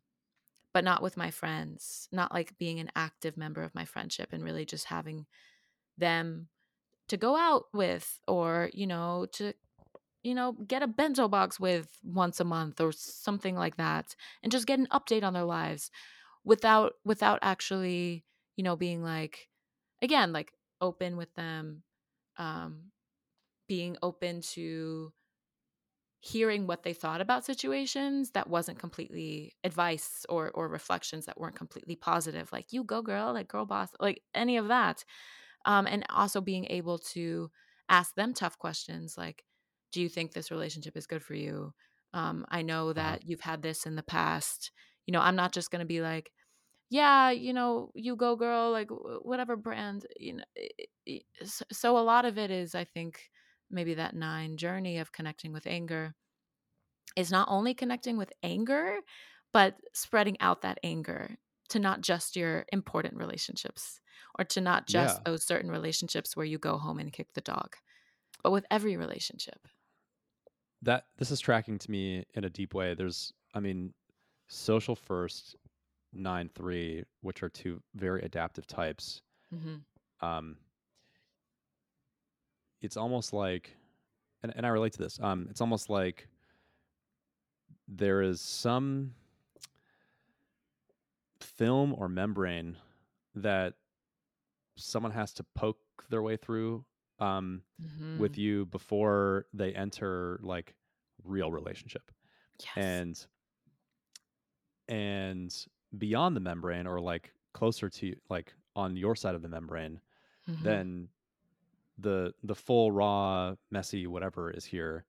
but not with my friends, not like being an active member of my friendship and really just having them to go out with or you know to you know get a bento box with once a month or something like that and just get an update on their lives without without actually you know being like again like open with them um being open to hearing what they thought about situations that wasn't completely advice or or reflections that weren't completely positive like you go girl like girl boss like any of that um, and also being able to ask them tough questions like do you think this relationship is good for you um, i know Uh-huh. that you've had this in the past you know i'm not just going to be like yeah you know you go girl like whatever brand you know so a lot of it is i think maybe that nine journey of connecting with anger is not only connecting with anger but spreading out that anger to not just your important relationships or to not just Yeah. those certain relationships where you go home and kick the dog, but with every relationship. That this is tracking to me in a deep way. There's, I mean, social first, nine three, which are two very adaptive types. Mm-hmm. Um, it's almost like, and, and I relate to this. Um, it's almost like there is some film or membrane that someone has to poke their way through um, Mm-hmm. with you before they enter like real relationship yes. and and beyond the membrane or like closer to like on your side of the membrane Mhm. then the the full raw messy whatever is here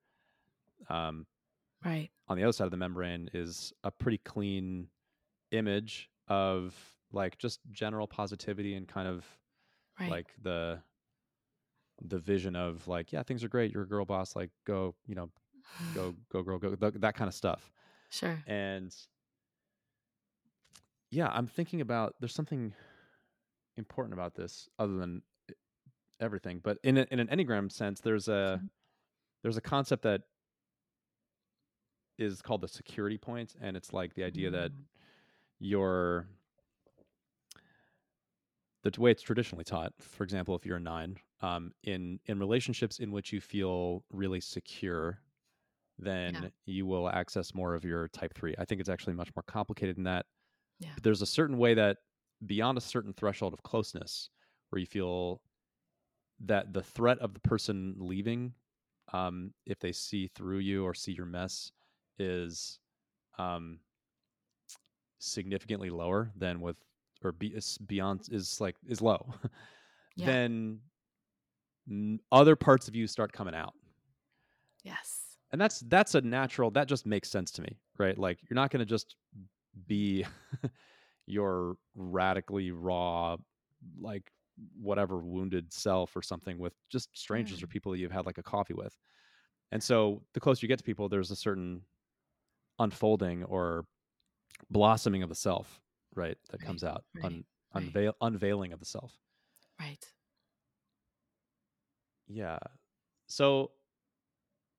um right, on the other side of the membrane is a pretty clean image of like just general positivity and kind of right, like the the vision of like yeah things are great you're a girl boss like go you know go [SIGHS] go girl go th- that kind of stuff. Sure, and yeah i'm thinking about there's something important about this other than e- everything but in a, in an enneagram sense there's a Mhm. there's a concept that is called the security point. and it's like the idea that Mm. your the way it's traditionally taught for example if you're a nine um, in in relationships in which you feel really secure then you will access more of your type three i think it's actually much more complicated than that Yeah. but there's a certain way that beyond a certain threshold of closeness where you feel that the threat of the person leaving um, if they see through you or see your mess is um, significantly lower than with or be, is beyond is like is low [LAUGHS] Yeah. then n- other parts of you start coming out yes, and that's that's a natural that just makes sense to me right like you're not going to just be [LAUGHS] your radically raw like whatever wounded self or something with just strangers or people you've had like a coffee with. And so the closer you get to people there's a certain unfolding or blossoming of the self right that Right, comes out right, un, right. unveil unveiling of the self. Right, yeah. So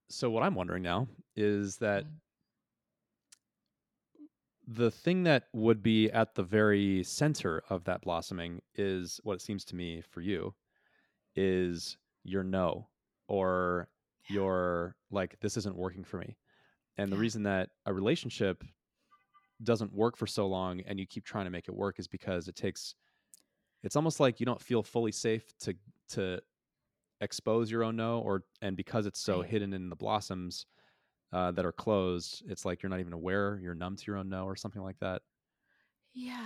so what i'm wondering now is that Mhm. The thing that would be at the very center of that blossoming is what it seems to me for you is your no or Yeah. your like this isn't working for me and the reason that a relationship doesn't work for so long and you keep trying to make it work is because it takes it's almost like you don't feel fully safe to to expose your own no or and because it's so Right. hidden in the blossoms uh, that are closed it's like you're not even aware you're numb to your own no or something like that Yeah.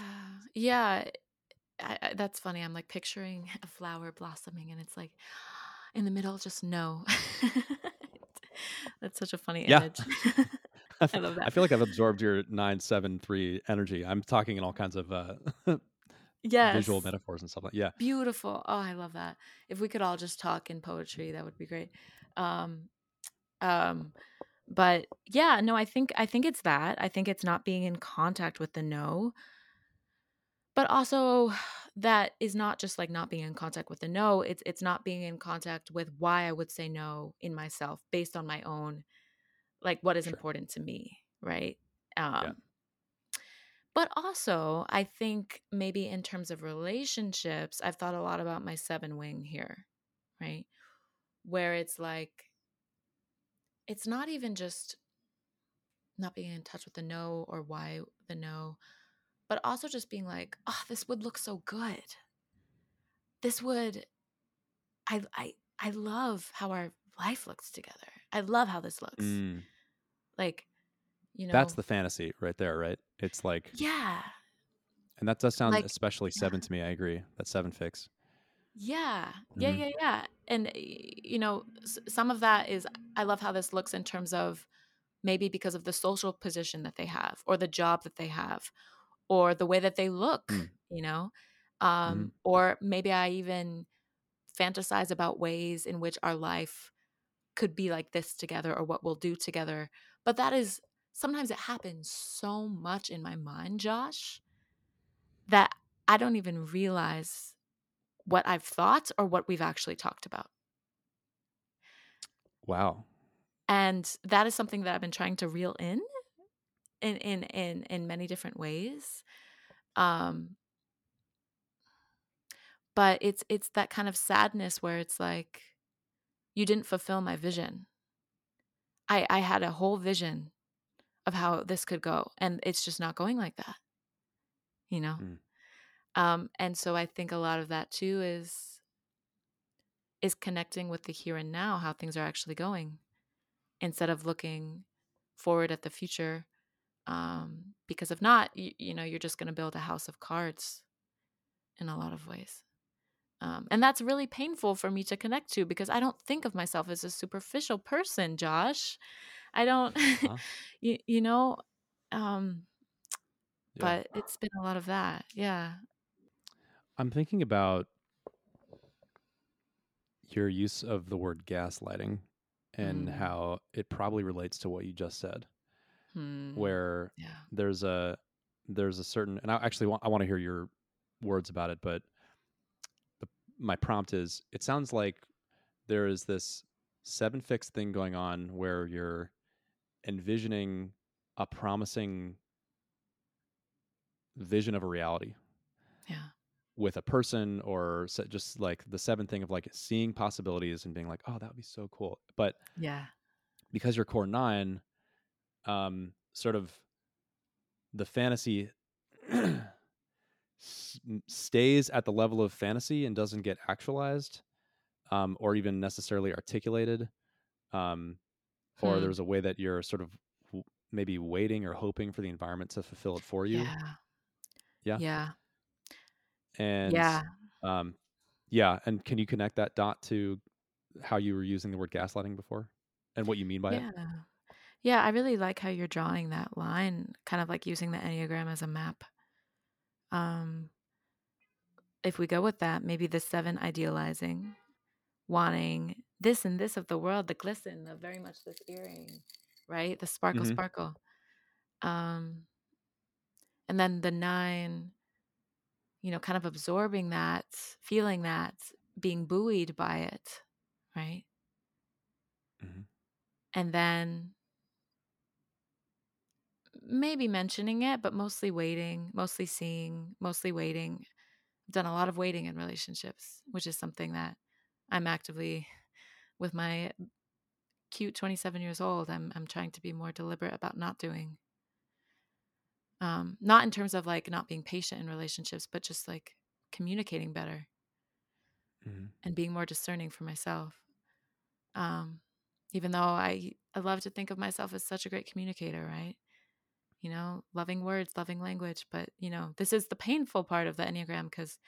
Yeah. I, I, that's funny. I'm like picturing [LAUGHS] a flower blossoming and it's like [GASPS] in the middle, just no. [LAUGHS] that's such a funny Yeah. image. [LAUGHS] I love that. I feel like I've absorbed your nine seven three energy. I'm talking in all kinds of uh, yes. visual metaphors and stuff like yeah. Beautiful. Oh, I love that. If we could all just talk in poetry, that would be great. Um, um, but yeah, no, I think I think it's that. I think it's not being in contact with the no. But also [SIGHS] that is not just like not being in contact with the no, it's it's not being in contact with why I would say no in myself based on my own like what is Sure. important to me, right? Um Yeah. but also, I think maybe in terms of relationships, I've thought a lot about my seven wing here, right? Where it's like, it's not even just not being in touch with the no or why the no, but also just being like, oh, this would look so good. This would, I, I, I love how our life looks together. I love how this looks. Mm, Like, you know, that's the fantasy right there, right? It's like, yeah, and that does sound like, especially yeah. seven to me. I agree. That seven fix. Yeah. Yeah, Mhm. yeah, yeah. And you know, some of that is I love how this looks in terms of maybe because of the social position that they have or the job that they have or the way that they look, Mm. you know. Um Mhm. or maybe I even fantasize about ways in which our life could be like this together or what we'll do together. But that is sometimes it happens so much in my mind, Josh, that I don't even realize what I've thought or what we've actually talked about. Wow. And that is something that I've been trying to reel in in in in, in many different ways. Um but it's it's that kind of sadness where it's like you didn't fulfill my vision. I I had a whole vision of how this could go and it's just not going like that. You know? Mm. Um and so I think a lot of that too is is connecting with the here and now how things are actually going instead of looking forward at the future um, because if not you, you know you're just going to build a house of cards in a lot of ways um, and that's really painful for me to connect to because i don't think of myself as a superficial person josh i don't Uh-huh. [LAUGHS] you, you know um, Yeah. but it's been a lot of that yeah I'm thinking about your use of the word gaslighting and Mm. how it probably relates to what you just said, Hmm. where yeah there's a there's a certain and I actually want I want to hear your words about it, but the, my prompt is it sounds like there is this seven fixed thing going on where you're envisioning a promising vision of a reality yeah with a person or just like the seven thing of like seeing possibilities and being like oh that would be so cool. But yeah. because you're core nine um sort of the fantasy [CLEARS THROAT] stays at the level of fantasy and doesn't get actualized um or even necessarily articulated um or Hmm. there's a way that you're sort of w- maybe waiting or hoping for the environment to fulfill it for you. Yeah. Yeah. yeah and yeah um yeah and can you connect that dot to how you were using the word gaslighting before and what you mean by it Yeah. Yeah, I really like how you're drawing that line, kind of like using the Enneagram as a map. Um, if we go with that, maybe the seven idealizing, wanting this and this of the world, the glisten, the very much this earring, right? The sparkle, Mhm. sparkle. Um, and then the nine, you know, kind of absorbing that, feeling that, being buoyed by it, right? Mhm. And then maybe mentioning it, but mostly waiting, mostly seeing, mostly waiting. I've done a lot of waiting in relationships, which is something that I'm actively with my cute 27 years old. I'm I'm trying to be more deliberate about not doing. Um, not in terms of like not being patient in relationships, but just like communicating better Mhm. and being more discerning for myself. Um, even though I I love to think of myself as such a great communicator, right? You know, loving words, loving language, but you know, this is the painful part of the Enneagram because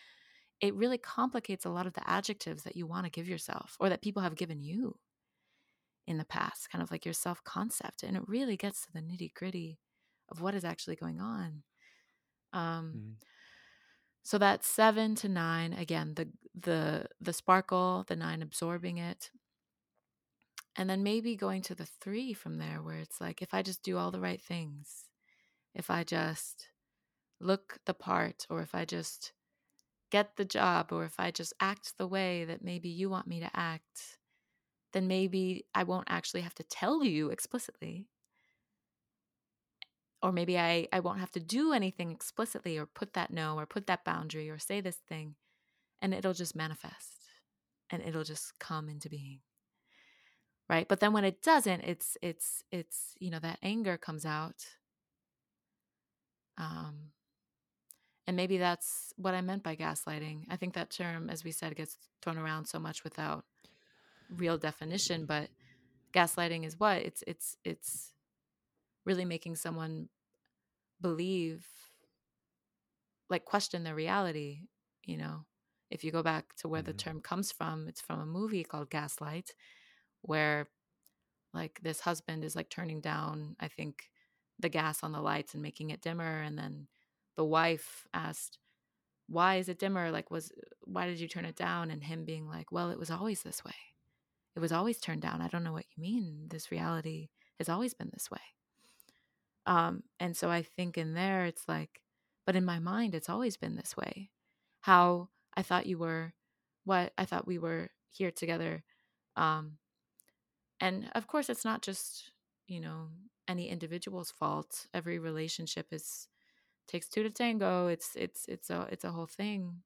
it really complicates a lot of the adjectives that you want to give yourself or that people have given you in the past, kind of like your self concept. And it really gets to the nitty gritty of what is actually going on. Um, Mhm. so that seven to nine, again, the the the sparkle, the nine absorbing it, and then maybe going to the three from there, where it's like if I just do all the right things, if I just look the part, or if I just get the job, or if I just act the way that maybe you want me to act, then maybe I won't actually have to tell you explicitly. Or maybe I, I won't have to do anything explicitly or put that no or put that boundary or say this thing. And it'll just manifest and it'll just come into being. Right. But then when it doesn't, it's it's it's, you know, that anger comes out. Um and maybe that's what I meant by gaslighting. I think that term, as we said, gets thrown around so much without real definition. But gaslighting is what? It's it's it's really making someone believe like question their reality, you know. If you go back to where the Mhm. term comes from, it's from a movie called Gaslight, where like this husband is like turning down, I think, the gas on the lights and making it dimmer. And then the wife asked, Why is it dimmer? Like, was why did you turn it down? And him being like, Well, it was always this way. It was always turned down. I don't know what you mean. This reality has always been this way. Um, and so I think in there it's like, but in my mind, it's always been this way. How I thought you were, what I thought we were here together. Um, and of course, it's not just, you know, any individual's fault. Every relationship is takes two to tango. It's it's it's a it's a whole thing.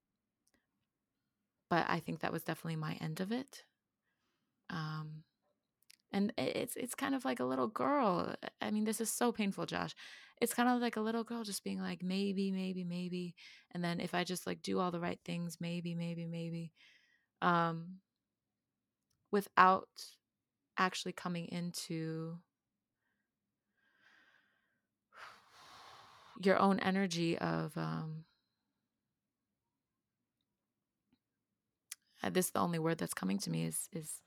But I think that was definitely my end of it. Um, and it's it's kind of like a little girl. I mean, this is so painful, Josh. It's kind of like a little girl just being like maybe, maybe, maybe, and then if I just like do all the right things, maybe, maybe, maybe, um, without actually coming into your own energy of um, uh, this. The only word that's coming to me is is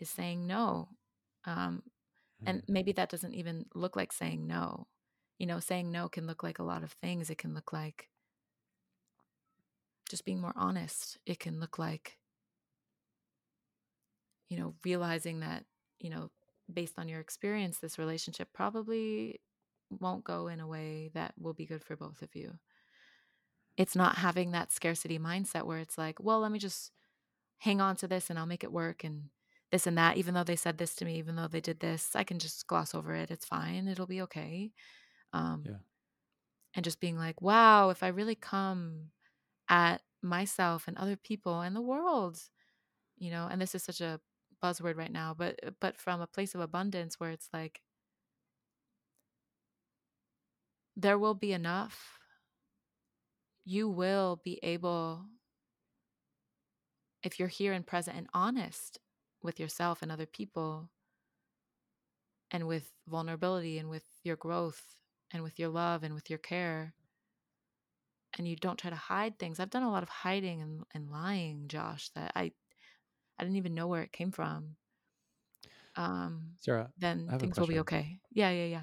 is saying no. Um, and Mhm. maybe that doesn't even look like saying no. You know saying no can look like a lot of things. It can look like just being more honest. It can look like you know realizing that you know based on your experience this relationship probably won't go in a way that will be good for both of you. It's not having that scarcity mindset where it's like well let me just hang on to this and I'll make it work and this and that even though they said this to me even though they did this I can just gloss over it it's fine it'll be okay um Yeah. and just being like wow if I really come at myself and other people and the world you know and this is such a buzzword right now but but from a place of abundance where it's like there will be enough you will be able if you're here and present and honest with yourself and other people and with vulnerability and with your growth and with your love and with your care and you don't try to hide things. I've done a lot of hiding and, and lying josh that i i didn't even know where it came from um Sarah, then I have a things will be okay. Yeah yeah yeah.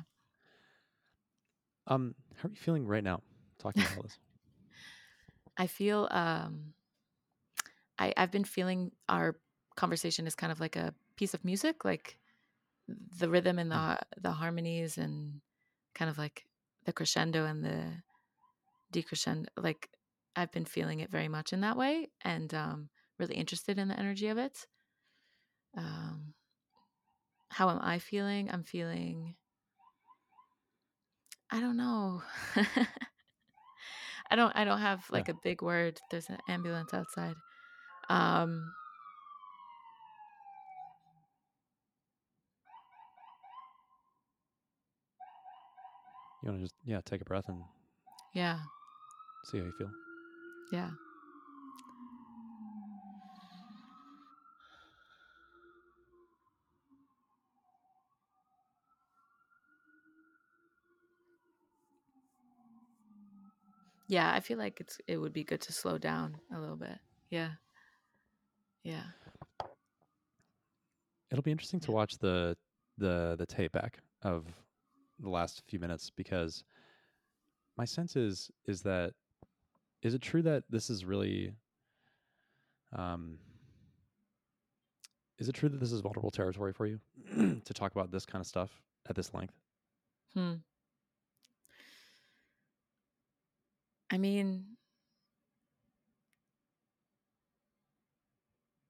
Um, how are you feeling right now talking about this? [LAUGHS] i feel um i i've been feeling our conversation is kind of like a piece of music like the rhythm and the Mm. the harmonies and kind of like the crescendo and the decrescendo like i've been feeling it very much in that way and um really interested in the energy of it. Um how am i feeling? I'm feeling i don't know. [LAUGHS] I don't i don't have Yeah. like a big word. There's an ambulance outside. Um You want to just yeah take a breath and yeah. see how you feel. yeah. Yeah i feel like it's it would be good to slow down a little bit. Yeah. Yeah. It'll be interesting to watch the the the tape back of the last few minutes because my sense is is that is it true that this is really um is it true that this is vulnerable territory for you [CLEARS THROAT] to talk about this kind of stuff at this length? Hmm. I mean,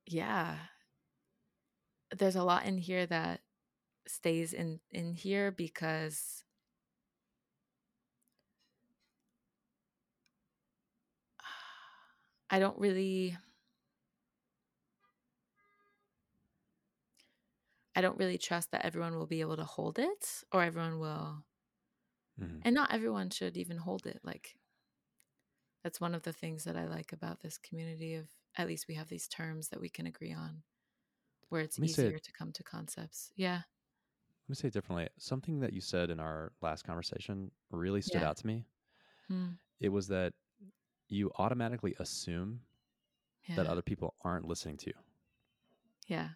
yeah, there's a lot in here that stays in in here because I don't really I don't really trust that everyone will be able to hold it or everyone will Mhm. and not everyone should even hold it like that's one of the things that I like about this community of at least we have these terms that we can agree on where it's Let me say it- easier to come to concepts. Yeah. Let me say it differently. Something that you said in our last conversation really stood Yeah. out to me. Hmm. It was that you automatically assume Yeah. that other people aren't listening to you. yeah.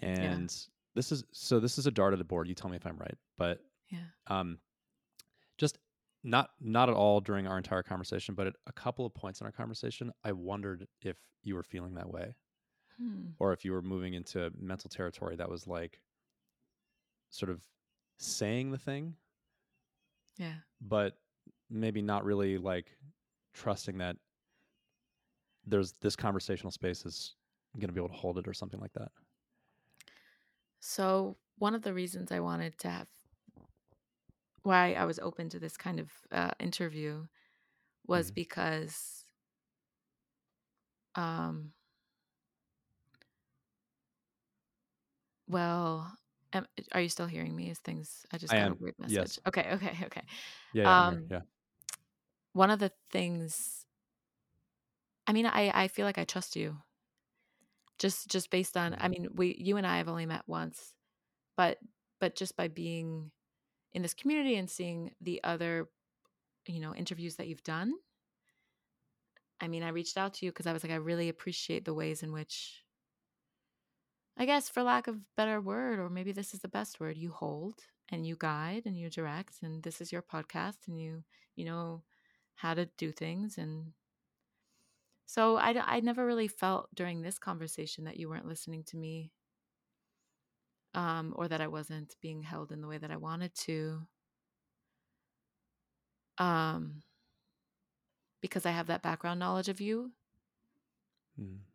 And this is so this is a dart at the board. You tell me if I'm right. But Yeah. um just not not at all during our entire conversation, but at a couple of points in our conversation, I wondered if you were feeling that way Hmm. or if you were moving into mental territory that was like sort of saying the thing, Yeah. but maybe not really like trusting that there's this conversational space is going to be able to hold it or something like that. So, one of the reasons I wanted to have why I was open to this kind of uh, interview was Mhm. because um well am, are you still hearing me? Is things I just I got am. a weird message. Yes. Okay, okay, [LAUGHS] okay. Yeah, yeah, Um yeah. one of the things I mean, I I feel like I trust you. Just just based on I Mhm. mean, we you and I have only met once, but but just by being in this community and seeing the other, you know, interviews that you've done, I mean, I reached out to you because I was like, I really appreciate the ways in which I guess for lack of better word, or maybe this is the best word, you hold and you guide and you direct and this is your podcast and you you know how to do things and so I I never really felt during this conversation that you weren't listening to me um, or that I wasn't being held in the way that I wanted to. Um, because I have that background knowledge of you. Mhm.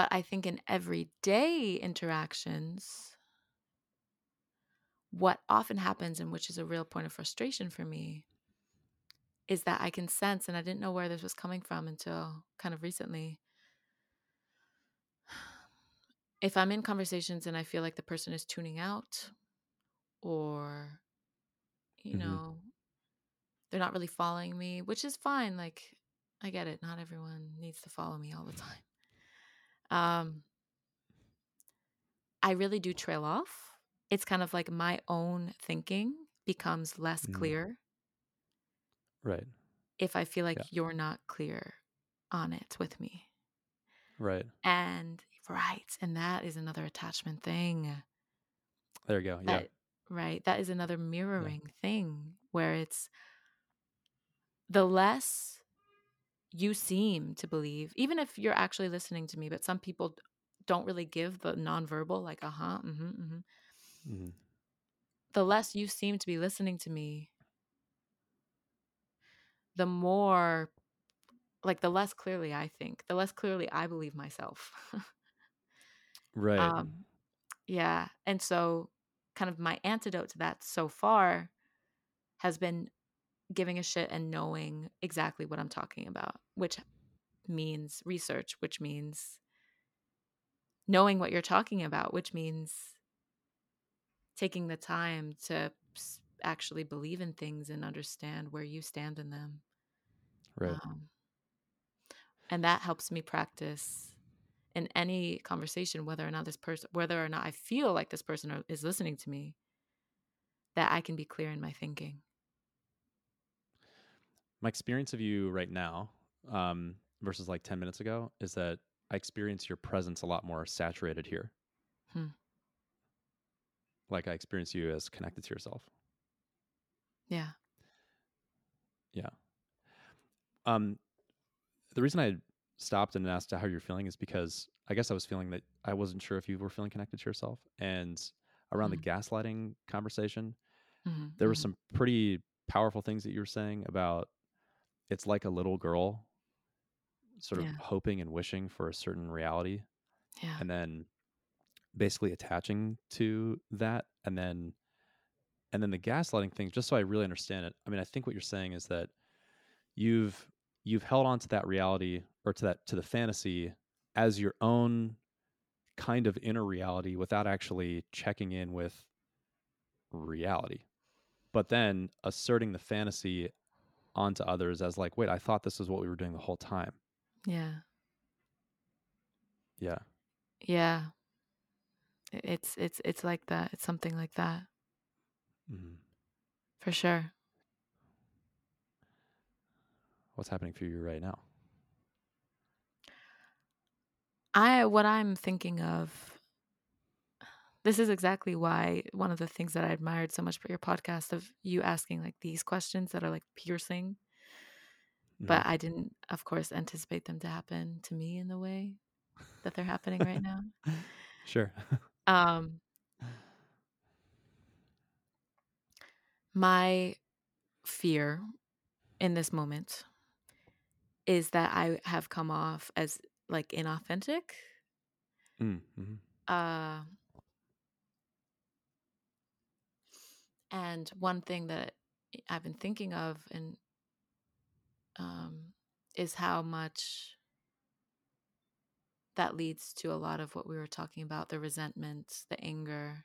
But I think in everyday interactions, what often happens, and which is a real point of frustration for me, is that I can sense, and I didn't know where this was coming from until kind of recently. If I'm in conversations and I feel like the person is tuning out, or, you Mhm. know, they're not really following me, which is fine. Like, I get it. Not everyone needs to follow me all the time. Um, I really do trail off. It's kind of like my own thinking becomes less Mhm. clear Right. if I feel like Yeah. you're not clear on it with me. Right. And right, and that is another attachment thing. There you go. Yeah. That right, that is another mirroring thing where it's the less you seem to believe, even if you're actually listening to me, but some people don't really give the nonverbal, like, uh huh, mm hmm, mm hmm. Mhm. The less you seem to be listening to me, the more, like, the less clearly I think, the less clearly I believe myself. [LAUGHS] Right. um, yeah. And so, kind of my antidote to that so far has been giving a shit and knowing exactly what I'm talking about, which means research, which means knowing what you're talking about, which means taking the time to actually believe in things and understand where you stand in them. right. Um, and that helps me practice in any conversation, whether or not this person, whether or not I feel like this person are- is listening to me, that I can be clear in my thinking. My experience of you right now um, versus like 10 minutes ago is that I experience your presence a lot more saturated here. Hmm. Like I experience you as connected to yourself. Yeah. Yeah. Um, the reason I stopped and asked how you're feeling is because I guess I was feeling that I wasn't sure if you were feeling connected to yourself. And around Mhm. the gaslighting conversation, Mhm, there were mhm. some pretty powerful things that you were saying about it's like a little girl sort of Yeah. hoping and wishing for a certain reality Yeah. and then basically attaching to that and then and then the gaslighting thing just so i really understand it i mean i think what you're saying is that you've you've held on to that reality or to that to the fantasy as your own kind of inner reality without actually checking in with reality but then asserting the fantasy onto others as like wait i thought this was what we were doing the whole time Yeah. yeah Yeah. It's it's it's like that. It's something like that. Mhm. For sure. what's happening for you right now I what I'm thinking of this is exactly why one of the things that I admired so much about your podcast of you asking like these questions that are like piercing, but I didn't of course anticipate them to happen to me in the way that they're [LAUGHS] happening right now. sure Um my fear in this moment is that I have come off as like inauthentic. Mm, mhm. Uh, and one thing that I've been thinking of and um, is how much that leads to a lot of what we were talking about the resentment, the anger,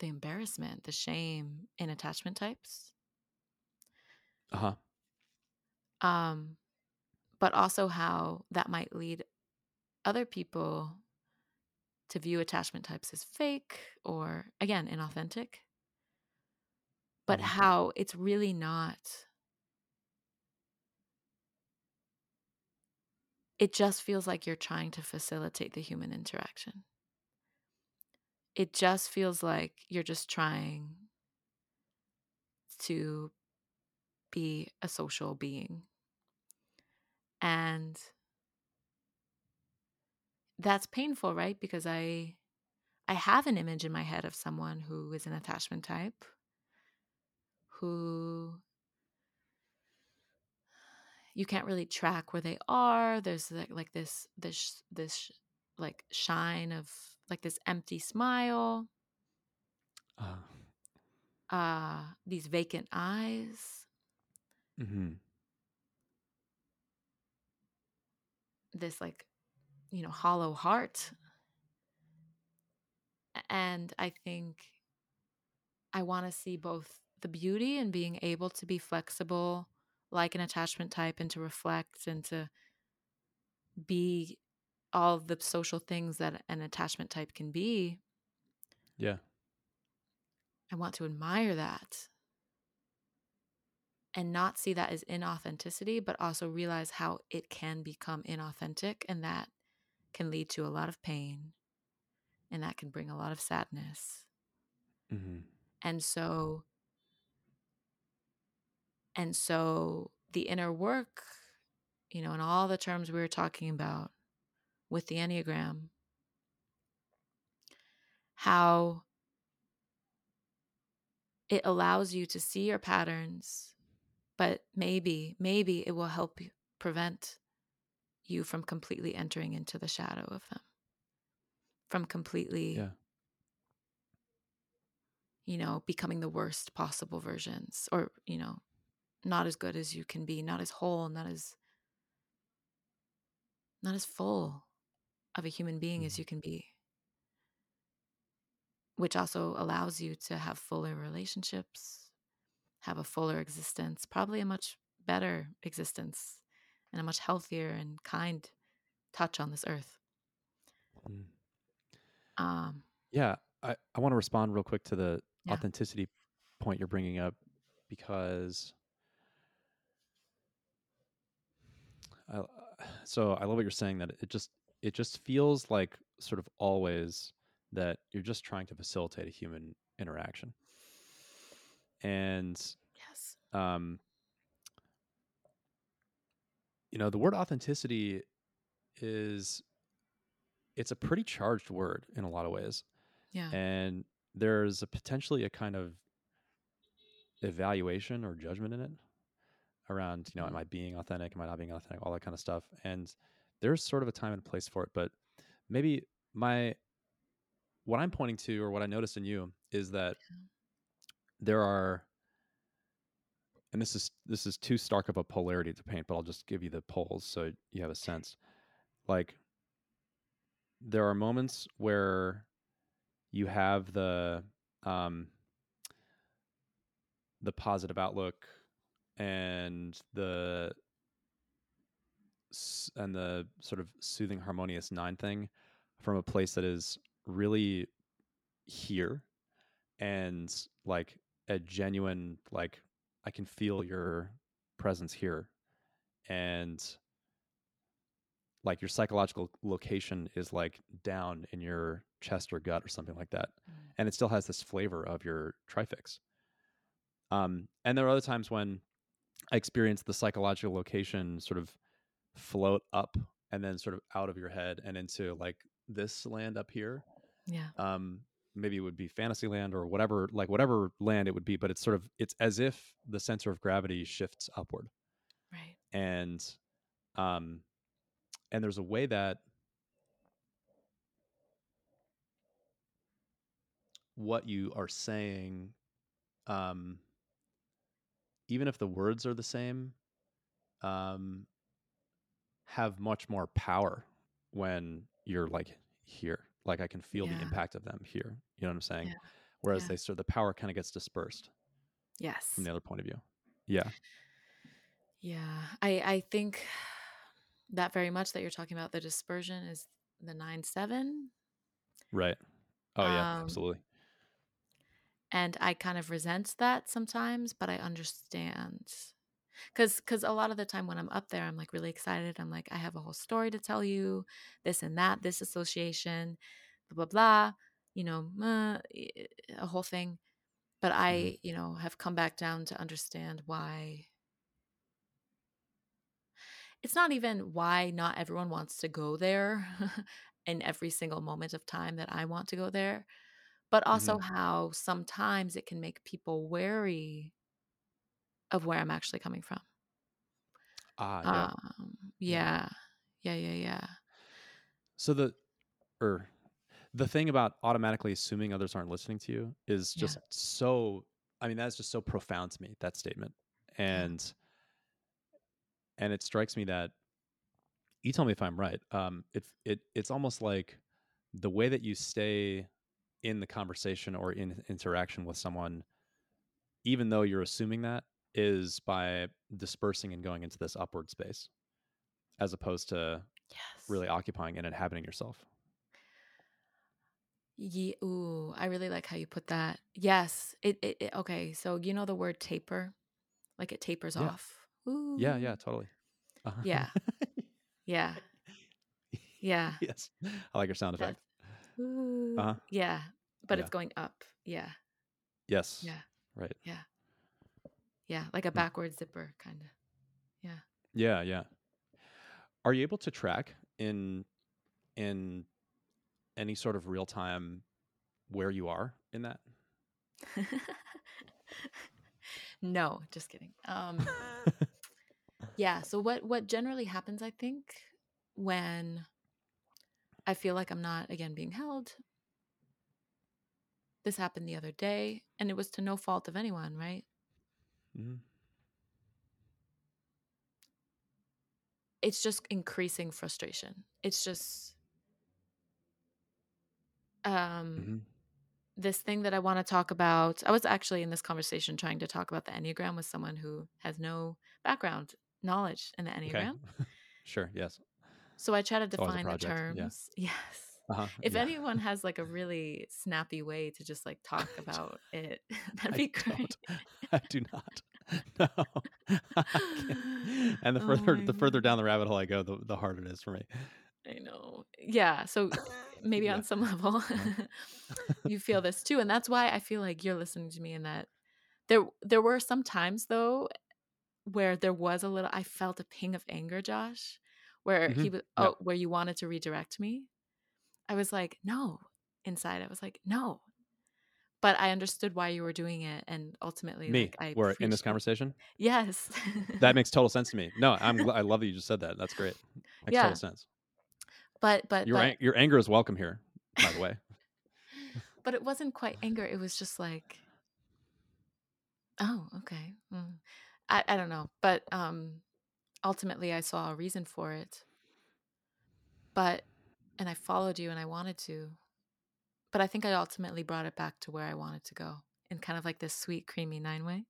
the embarrassment, the shame in attachment types. uh-huh Um, but also how that might lead other people to view attachment types as fake or, again, inauthentic. But Mhm. how it's really not. It just feels like you're trying to facilitate the human interaction. It just feels like you're just trying to be a social being. And that's painful, right? Because I I have an image in my head of someone who is an attachment type who you can't really track where they are. There's like, like this this this like shine of like this empty smile, uh, uh these vacant eyes, mm-hmm. this like you know hollow heart. And I think I want to see both the beauty and being able to be flexible like an attachment type and to reflect and to be all the social things that an attachment type can be. yeah I want to admire that and not see that as inauthenticity, but also realize how it can become inauthentic and that can lead to a lot of pain and that can bring a lot of sadness. hmm And so, and so the inner work, you know, and all the terms we were talking about with the Enneagram, how it allows you to see your patterns, but maybe, maybe it will help you prevent you from completely entering into the shadow of them, from completely, yeah. you know, becoming the worst possible versions or, you know, not as good as you can be, not as whole, not as not as full of a human being as Mhm. you can be. Which also allows you to have fuller relationships, have a fuller existence, probably a much better existence and a much healthier and kind touch on this earth. Mm. Um, yeah i, I want to respond real quick to the Yeah. authenticity point you're bringing up because I, so i love what you're saying that it just it just feels like sort of always that you're just trying to facilitate a human interaction. And Yes. um, you know, the word authenticity is it's a pretty charged word in a lot of ways. Yeah. And there's a potentially a kind of evaluation or judgment in it around, you know, am Mhm. I being authentic? Am I not being authentic? All that kind of stuff. And there's sort of a time and place for it. But maybe my what I'm pointing to or what I noticed in you is that there are and this is this is too stark of a polarity to paint, but I'll just give you the poles so you have a sense. Like there are moments where you have the um the positive outlook and the and the sort of soothing harmonious nine thing from a place that is really here and like a genuine like i can feel your presence here and like your psychological location is like down in your chest or gut or something like that Mm. and it still has this flavor of your trifix um and there are other times when i experience the psychological location sort of float up and then sort of out of your head and into like this land up here Yeah. um maybe it would be fantasyland or whatever like whatever land it would be but it's sort of it's as if the center of gravity shifts upward Right. and um and there's a way that what you are saying um even if the words are the same um have much more power when you're like here. Like i can feel the impact of them here. You know what i'm saying? Yeah. whereas Yeah. they sort of the power kind of gets dispersed Yes. from the other point of view. Yeah. Yeah. I I think that very much that you're talking about the dispersion is the nine seven, right. Oh yeah. Um, absolutely and I kind of resent that sometimes, but I understand. Cause, cause a lot of the time when I'm up there, I'm like really excited. I'm like, I have a whole story to tell you, this and that, this association, blah blah blah. You know, uh, eh, a whole thing. But I, you know, have come back down to understand why. It's not even why not everyone wants to go there [LAUGHS] in every single moment of time that I want to go there, but also how sometimes it can make people wary of where I'm actually coming from. ah yeah Um, Yeah. yeah, yeah, yeah, yeah. so the or the thing about automatically assuming others aren't listening to you is Yeah. just so i mean that's just so profound to me that statement and and it strikes me that you tell me if i'm right um it it it's almost like the way that you stay in the conversation or in interaction with someone even though you're assuming that is by dispersing and going into this upward space as opposed to Yes. really occupying and inhabiting yourself Ye- ooh, I really like how you put that. Yes. It, it, it- okay. So you know the word taper, like it tapers Yeah. off. Ooh. yeah yeah totally uh-huh. Yeah. Yeah. [LAUGHS] Yeah. yes i like your sound effect ooh. Uh-huh. Yeah. But Yeah. it's going up. Yeah. yes Yeah. right Yeah. Yeah, like a Hmm. backward zipper kind of. Yeah. Yeah, yeah. Are you able to track in in any sort of real time where you are in that? [LAUGHS] no, just kidding. Um, [LAUGHS] yeah. So what what generally happens, I think, when I feel like I'm not again being held. This happened the other day, and it was to no fault of anyone, right? mm-hmm. It's just increasing frustration. It's just um Mhm. this thing that I want to talk about. I was actually in this conversation trying to talk about the Enneagram with someone who has no background knowledge in the Okay. Enneagram. [LAUGHS] sure. Yes. So I try to It's always a define the project, yeah. terms. [LAUGHS] Yes. Uh-huh. If yeah. anyone has like a really snappy way to just like talk [LAUGHS] about it, [LAUGHS] that'd I be great. don't. [LAUGHS] I do not. No. And the Oh further the further down the rabbit hole I go, the, the harder it is for me. I know. Yeah. So maybe Yeah. on some level you feel this too. And that's why I feel like you're listening to me in that there there were some times though where there was a little I felt a ping of anger, Josh, where he Mhm. was Yeah. oh, where you wanted to redirect me. I was like, no. Inside I was like, no. But I understood why you were doing it and ultimately Me, like I we're in this conversation. Yes. That [LAUGHS] makes total sense to me. No, I'm. I love that you just said that. That's great. Makes Yeah. total sense. but but Your but, your anger is welcome here. By the way. [LAUGHS] but it wasn't quite anger. It was just like Oh, okay. Mm. I I don't know, but um ultimately I saw a reason for it. But and I followed you and I wanted to. But I think I ultimately brought it back to where I wanted to go in kind of like this sweet creamy nine way.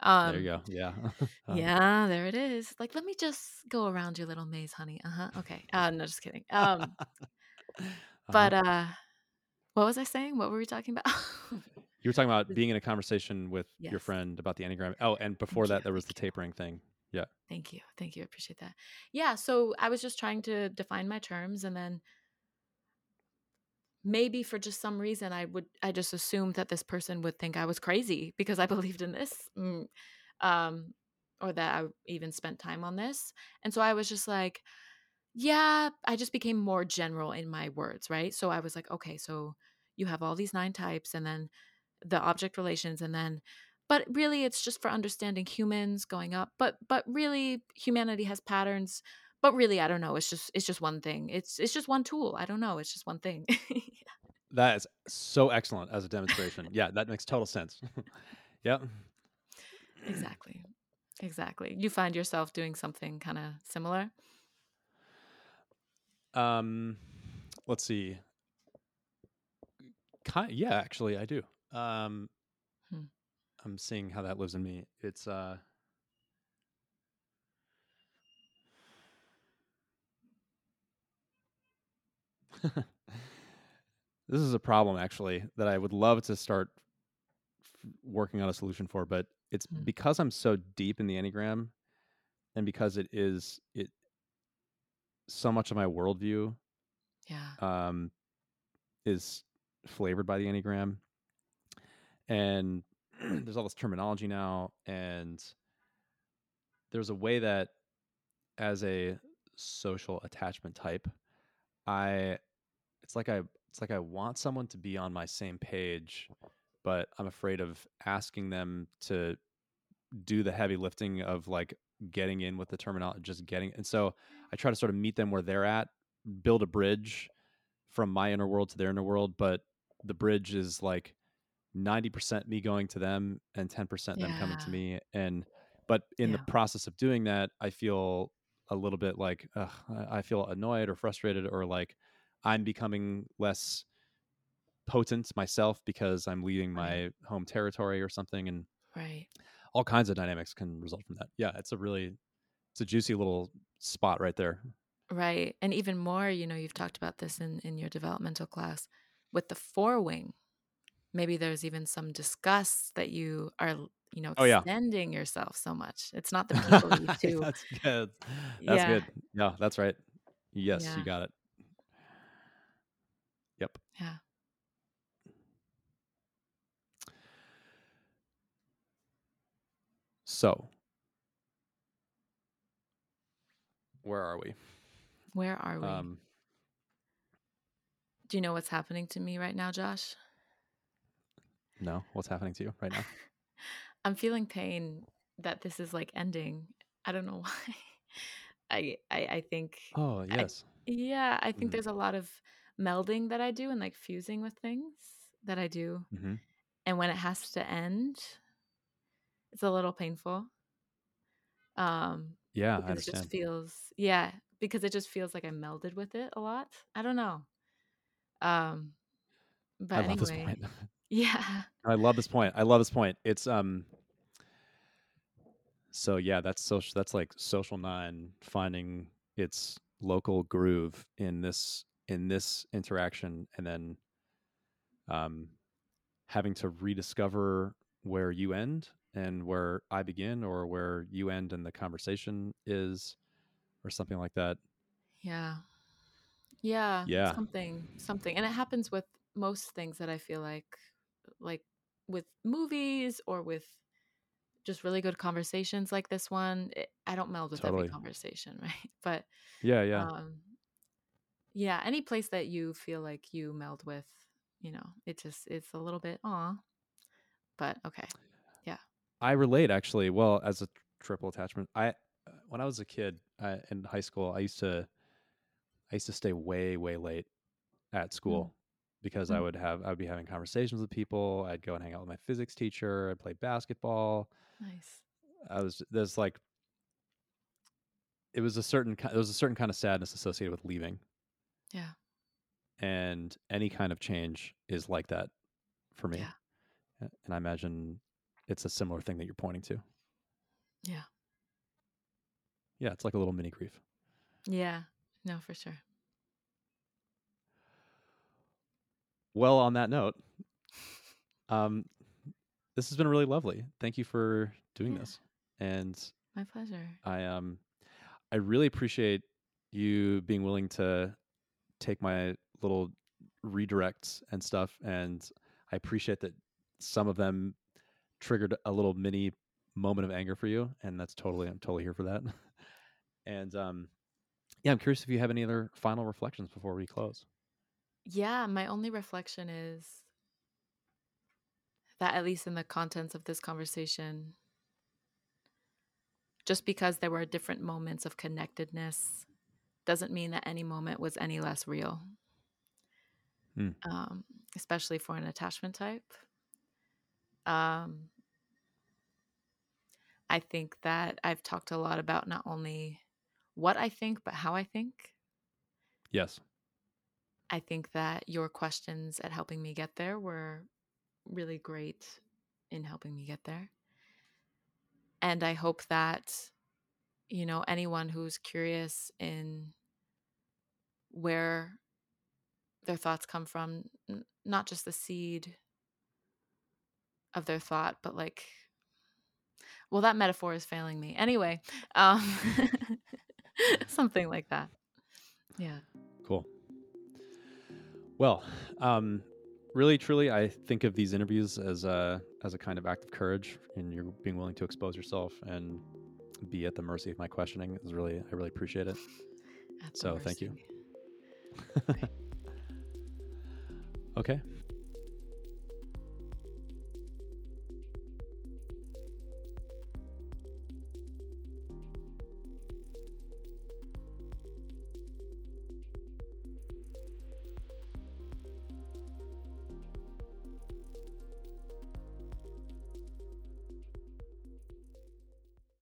Um there you go. Yeah. Um, [LAUGHS] Yeah, there it is. Like let me just go around your little maze, honey. Uh-huh. Okay. Uh no, just kidding. Um [LAUGHS] uh-huh. but uh what was I saying? What were we talking about? [LAUGHS] you were talking about being in a conversation with your friend about the enneagram. Oh, and before Thank that, you, there was the you. tapering thing. Yeah. Thank you. Thank you. I appreciate that. Yeah. So I was just trying to define my terms and then maybe for just some reason I would I just assumed that this person would think I was crazy because I [LAUGHS] believed in this. Mm, Um or that I even spent time on this. And so I was just like, yeah, I just became more general in my words, right? So I was like, okay, so you have all these nine types and then the object relations and then but really it's just for understanding humans going up but but really humanity has patterns but really i don't know it's just it's just one thing it's it's just one tool i don't know it's just one thing [LAUGHS] That is so excellent as a demonstration. yeah, that makes total sense. [LAUGHS] yeah. exactly exactly you find yourself doing something kind of similar Um, let's see. Ki yeah, actually, I do. Um, Hmm. I'm seeing how that lives in me. It's uh, [LAUGHS] this is a problem actually that I would love to start f- working on a solution for, but it's Hmm. because I'm so deep in the enneagram, and because it is it so much of my worldview yeah um, is flavored by the enneagram and [CLEARS THROAT] there's all this terminology now and there's a way that as a social attachment type i it's like i it's like i want someone to be on my same page but i'm afraid of asking them to do the heavy lifting of like getting in with the terminology just getting and so i try to sort of meet them where they're at build a bridge from my inner world to their inner world but the bridge is like 90% me going to them and 10% them coming to me and but in the process of doing that i feel a little bit like ugh, i feel annoyed or frustrated or like i'm becoming less potent myself because i'm leaving my home territory or something and right all kinds of dynamics can result from that yeah it's a really it's a juicy little spot right there Right. And even more, you know, you've talked about this in, in your developmental class with the four wing. Maybe there's even some disgust that you are, you know, Oh, yeah. extending yourself so much. It's not the people you [LAUGHS] to. that's good that's Yeah. good yeah that's right yes Yeah. you got it Yeah. So, where are we? Where are we? Um, Do you know what's happening to me right now, Josh? no, what's happening to you right now? [LAUGHS] I'm feeling pain that this is like ending. I don't know [LAUGHS] why. I I, I think Oh, yes. yeah, I think Mm. there's a lot of melding that I do and like fusing with things that I do. hmm And when it has to end, it's a little painful. Um Yeah, I because it just feels yeah, because it just feels like I melded with it a lot. I don't know. Um but I love this anyway, point. [LAUGHS] [LAUGHS] yeah. I love this point. I love this point. It's um. So yeah, that's social. That's like social nine finding its local groove in this in this interaction, and then um, having to rediscover where you end and where I begin, or where you end and the conversation is, or something like that. Yeah. Yeah, Yeah. something, something, and it happens with most things that I feel like, like with movies or with just really good conversations like this one. It, I don't meld with Totally. every conversation, [LAUGHS] right? But Yeah, yeah. um, yeah, any place that you feel like you meld with, you know, it just it's a little bit aw, but okay. Yeah i relate actually. Well, as a triple attachment, I when I was a kid I, in high school, I used to I used to stay way way late at school because I Mm. would have I would be having conversations with people. I'd go and hang out with my physics teacher. I'd play basketball. Nice. I was there's like it was a certain there was a certain kind of sadness associated with leaving, Yeah. and any kind of change is like that for me. Yeah. And I imagine it's a similar thing that you're pointing to. Yeah. Yeah, it's like a little mini grief. Yeah. No, for sure. Well, on that note, um, this has been really lovely. Thank you for doing Yeah. this, and My pleasure. I um, I really appreciate you being willing to take my little redirects and stuff, and I appreciate that some of them triggered a little mini moment of anger for you, and that's totally I'm totally here for that. [LAUGHS] and um, yeah, I'm curious if you have any other final reflections before we close. Yeah, my only reflection is that at least in the contents of this conversation, just because there were different moments of connectedness doesn't mean that any moment was any less real. Hmm. Um, especially for an attachment type. Um, I think that I've talked a lot about not only what I think, but how I think. Yes. I think that your questions at helping me get there were really great in helping me get there. And I hope that, you know, anyone who's curious in where their thoughts come from, n- not just the seed of their thought, but like, well, that metaphor is failing me. Anyway, um, [LAUGHS] [LAUGHS] something like that. Yeah. Cool. Well, um, really, truly, I think of these interviews as a as a kind of act of courage, and you're being willing to expose yourself and be at the mercy of my questioning is really, I really appreciate it. So, thank you. mercy. [LAUGHS] Okay.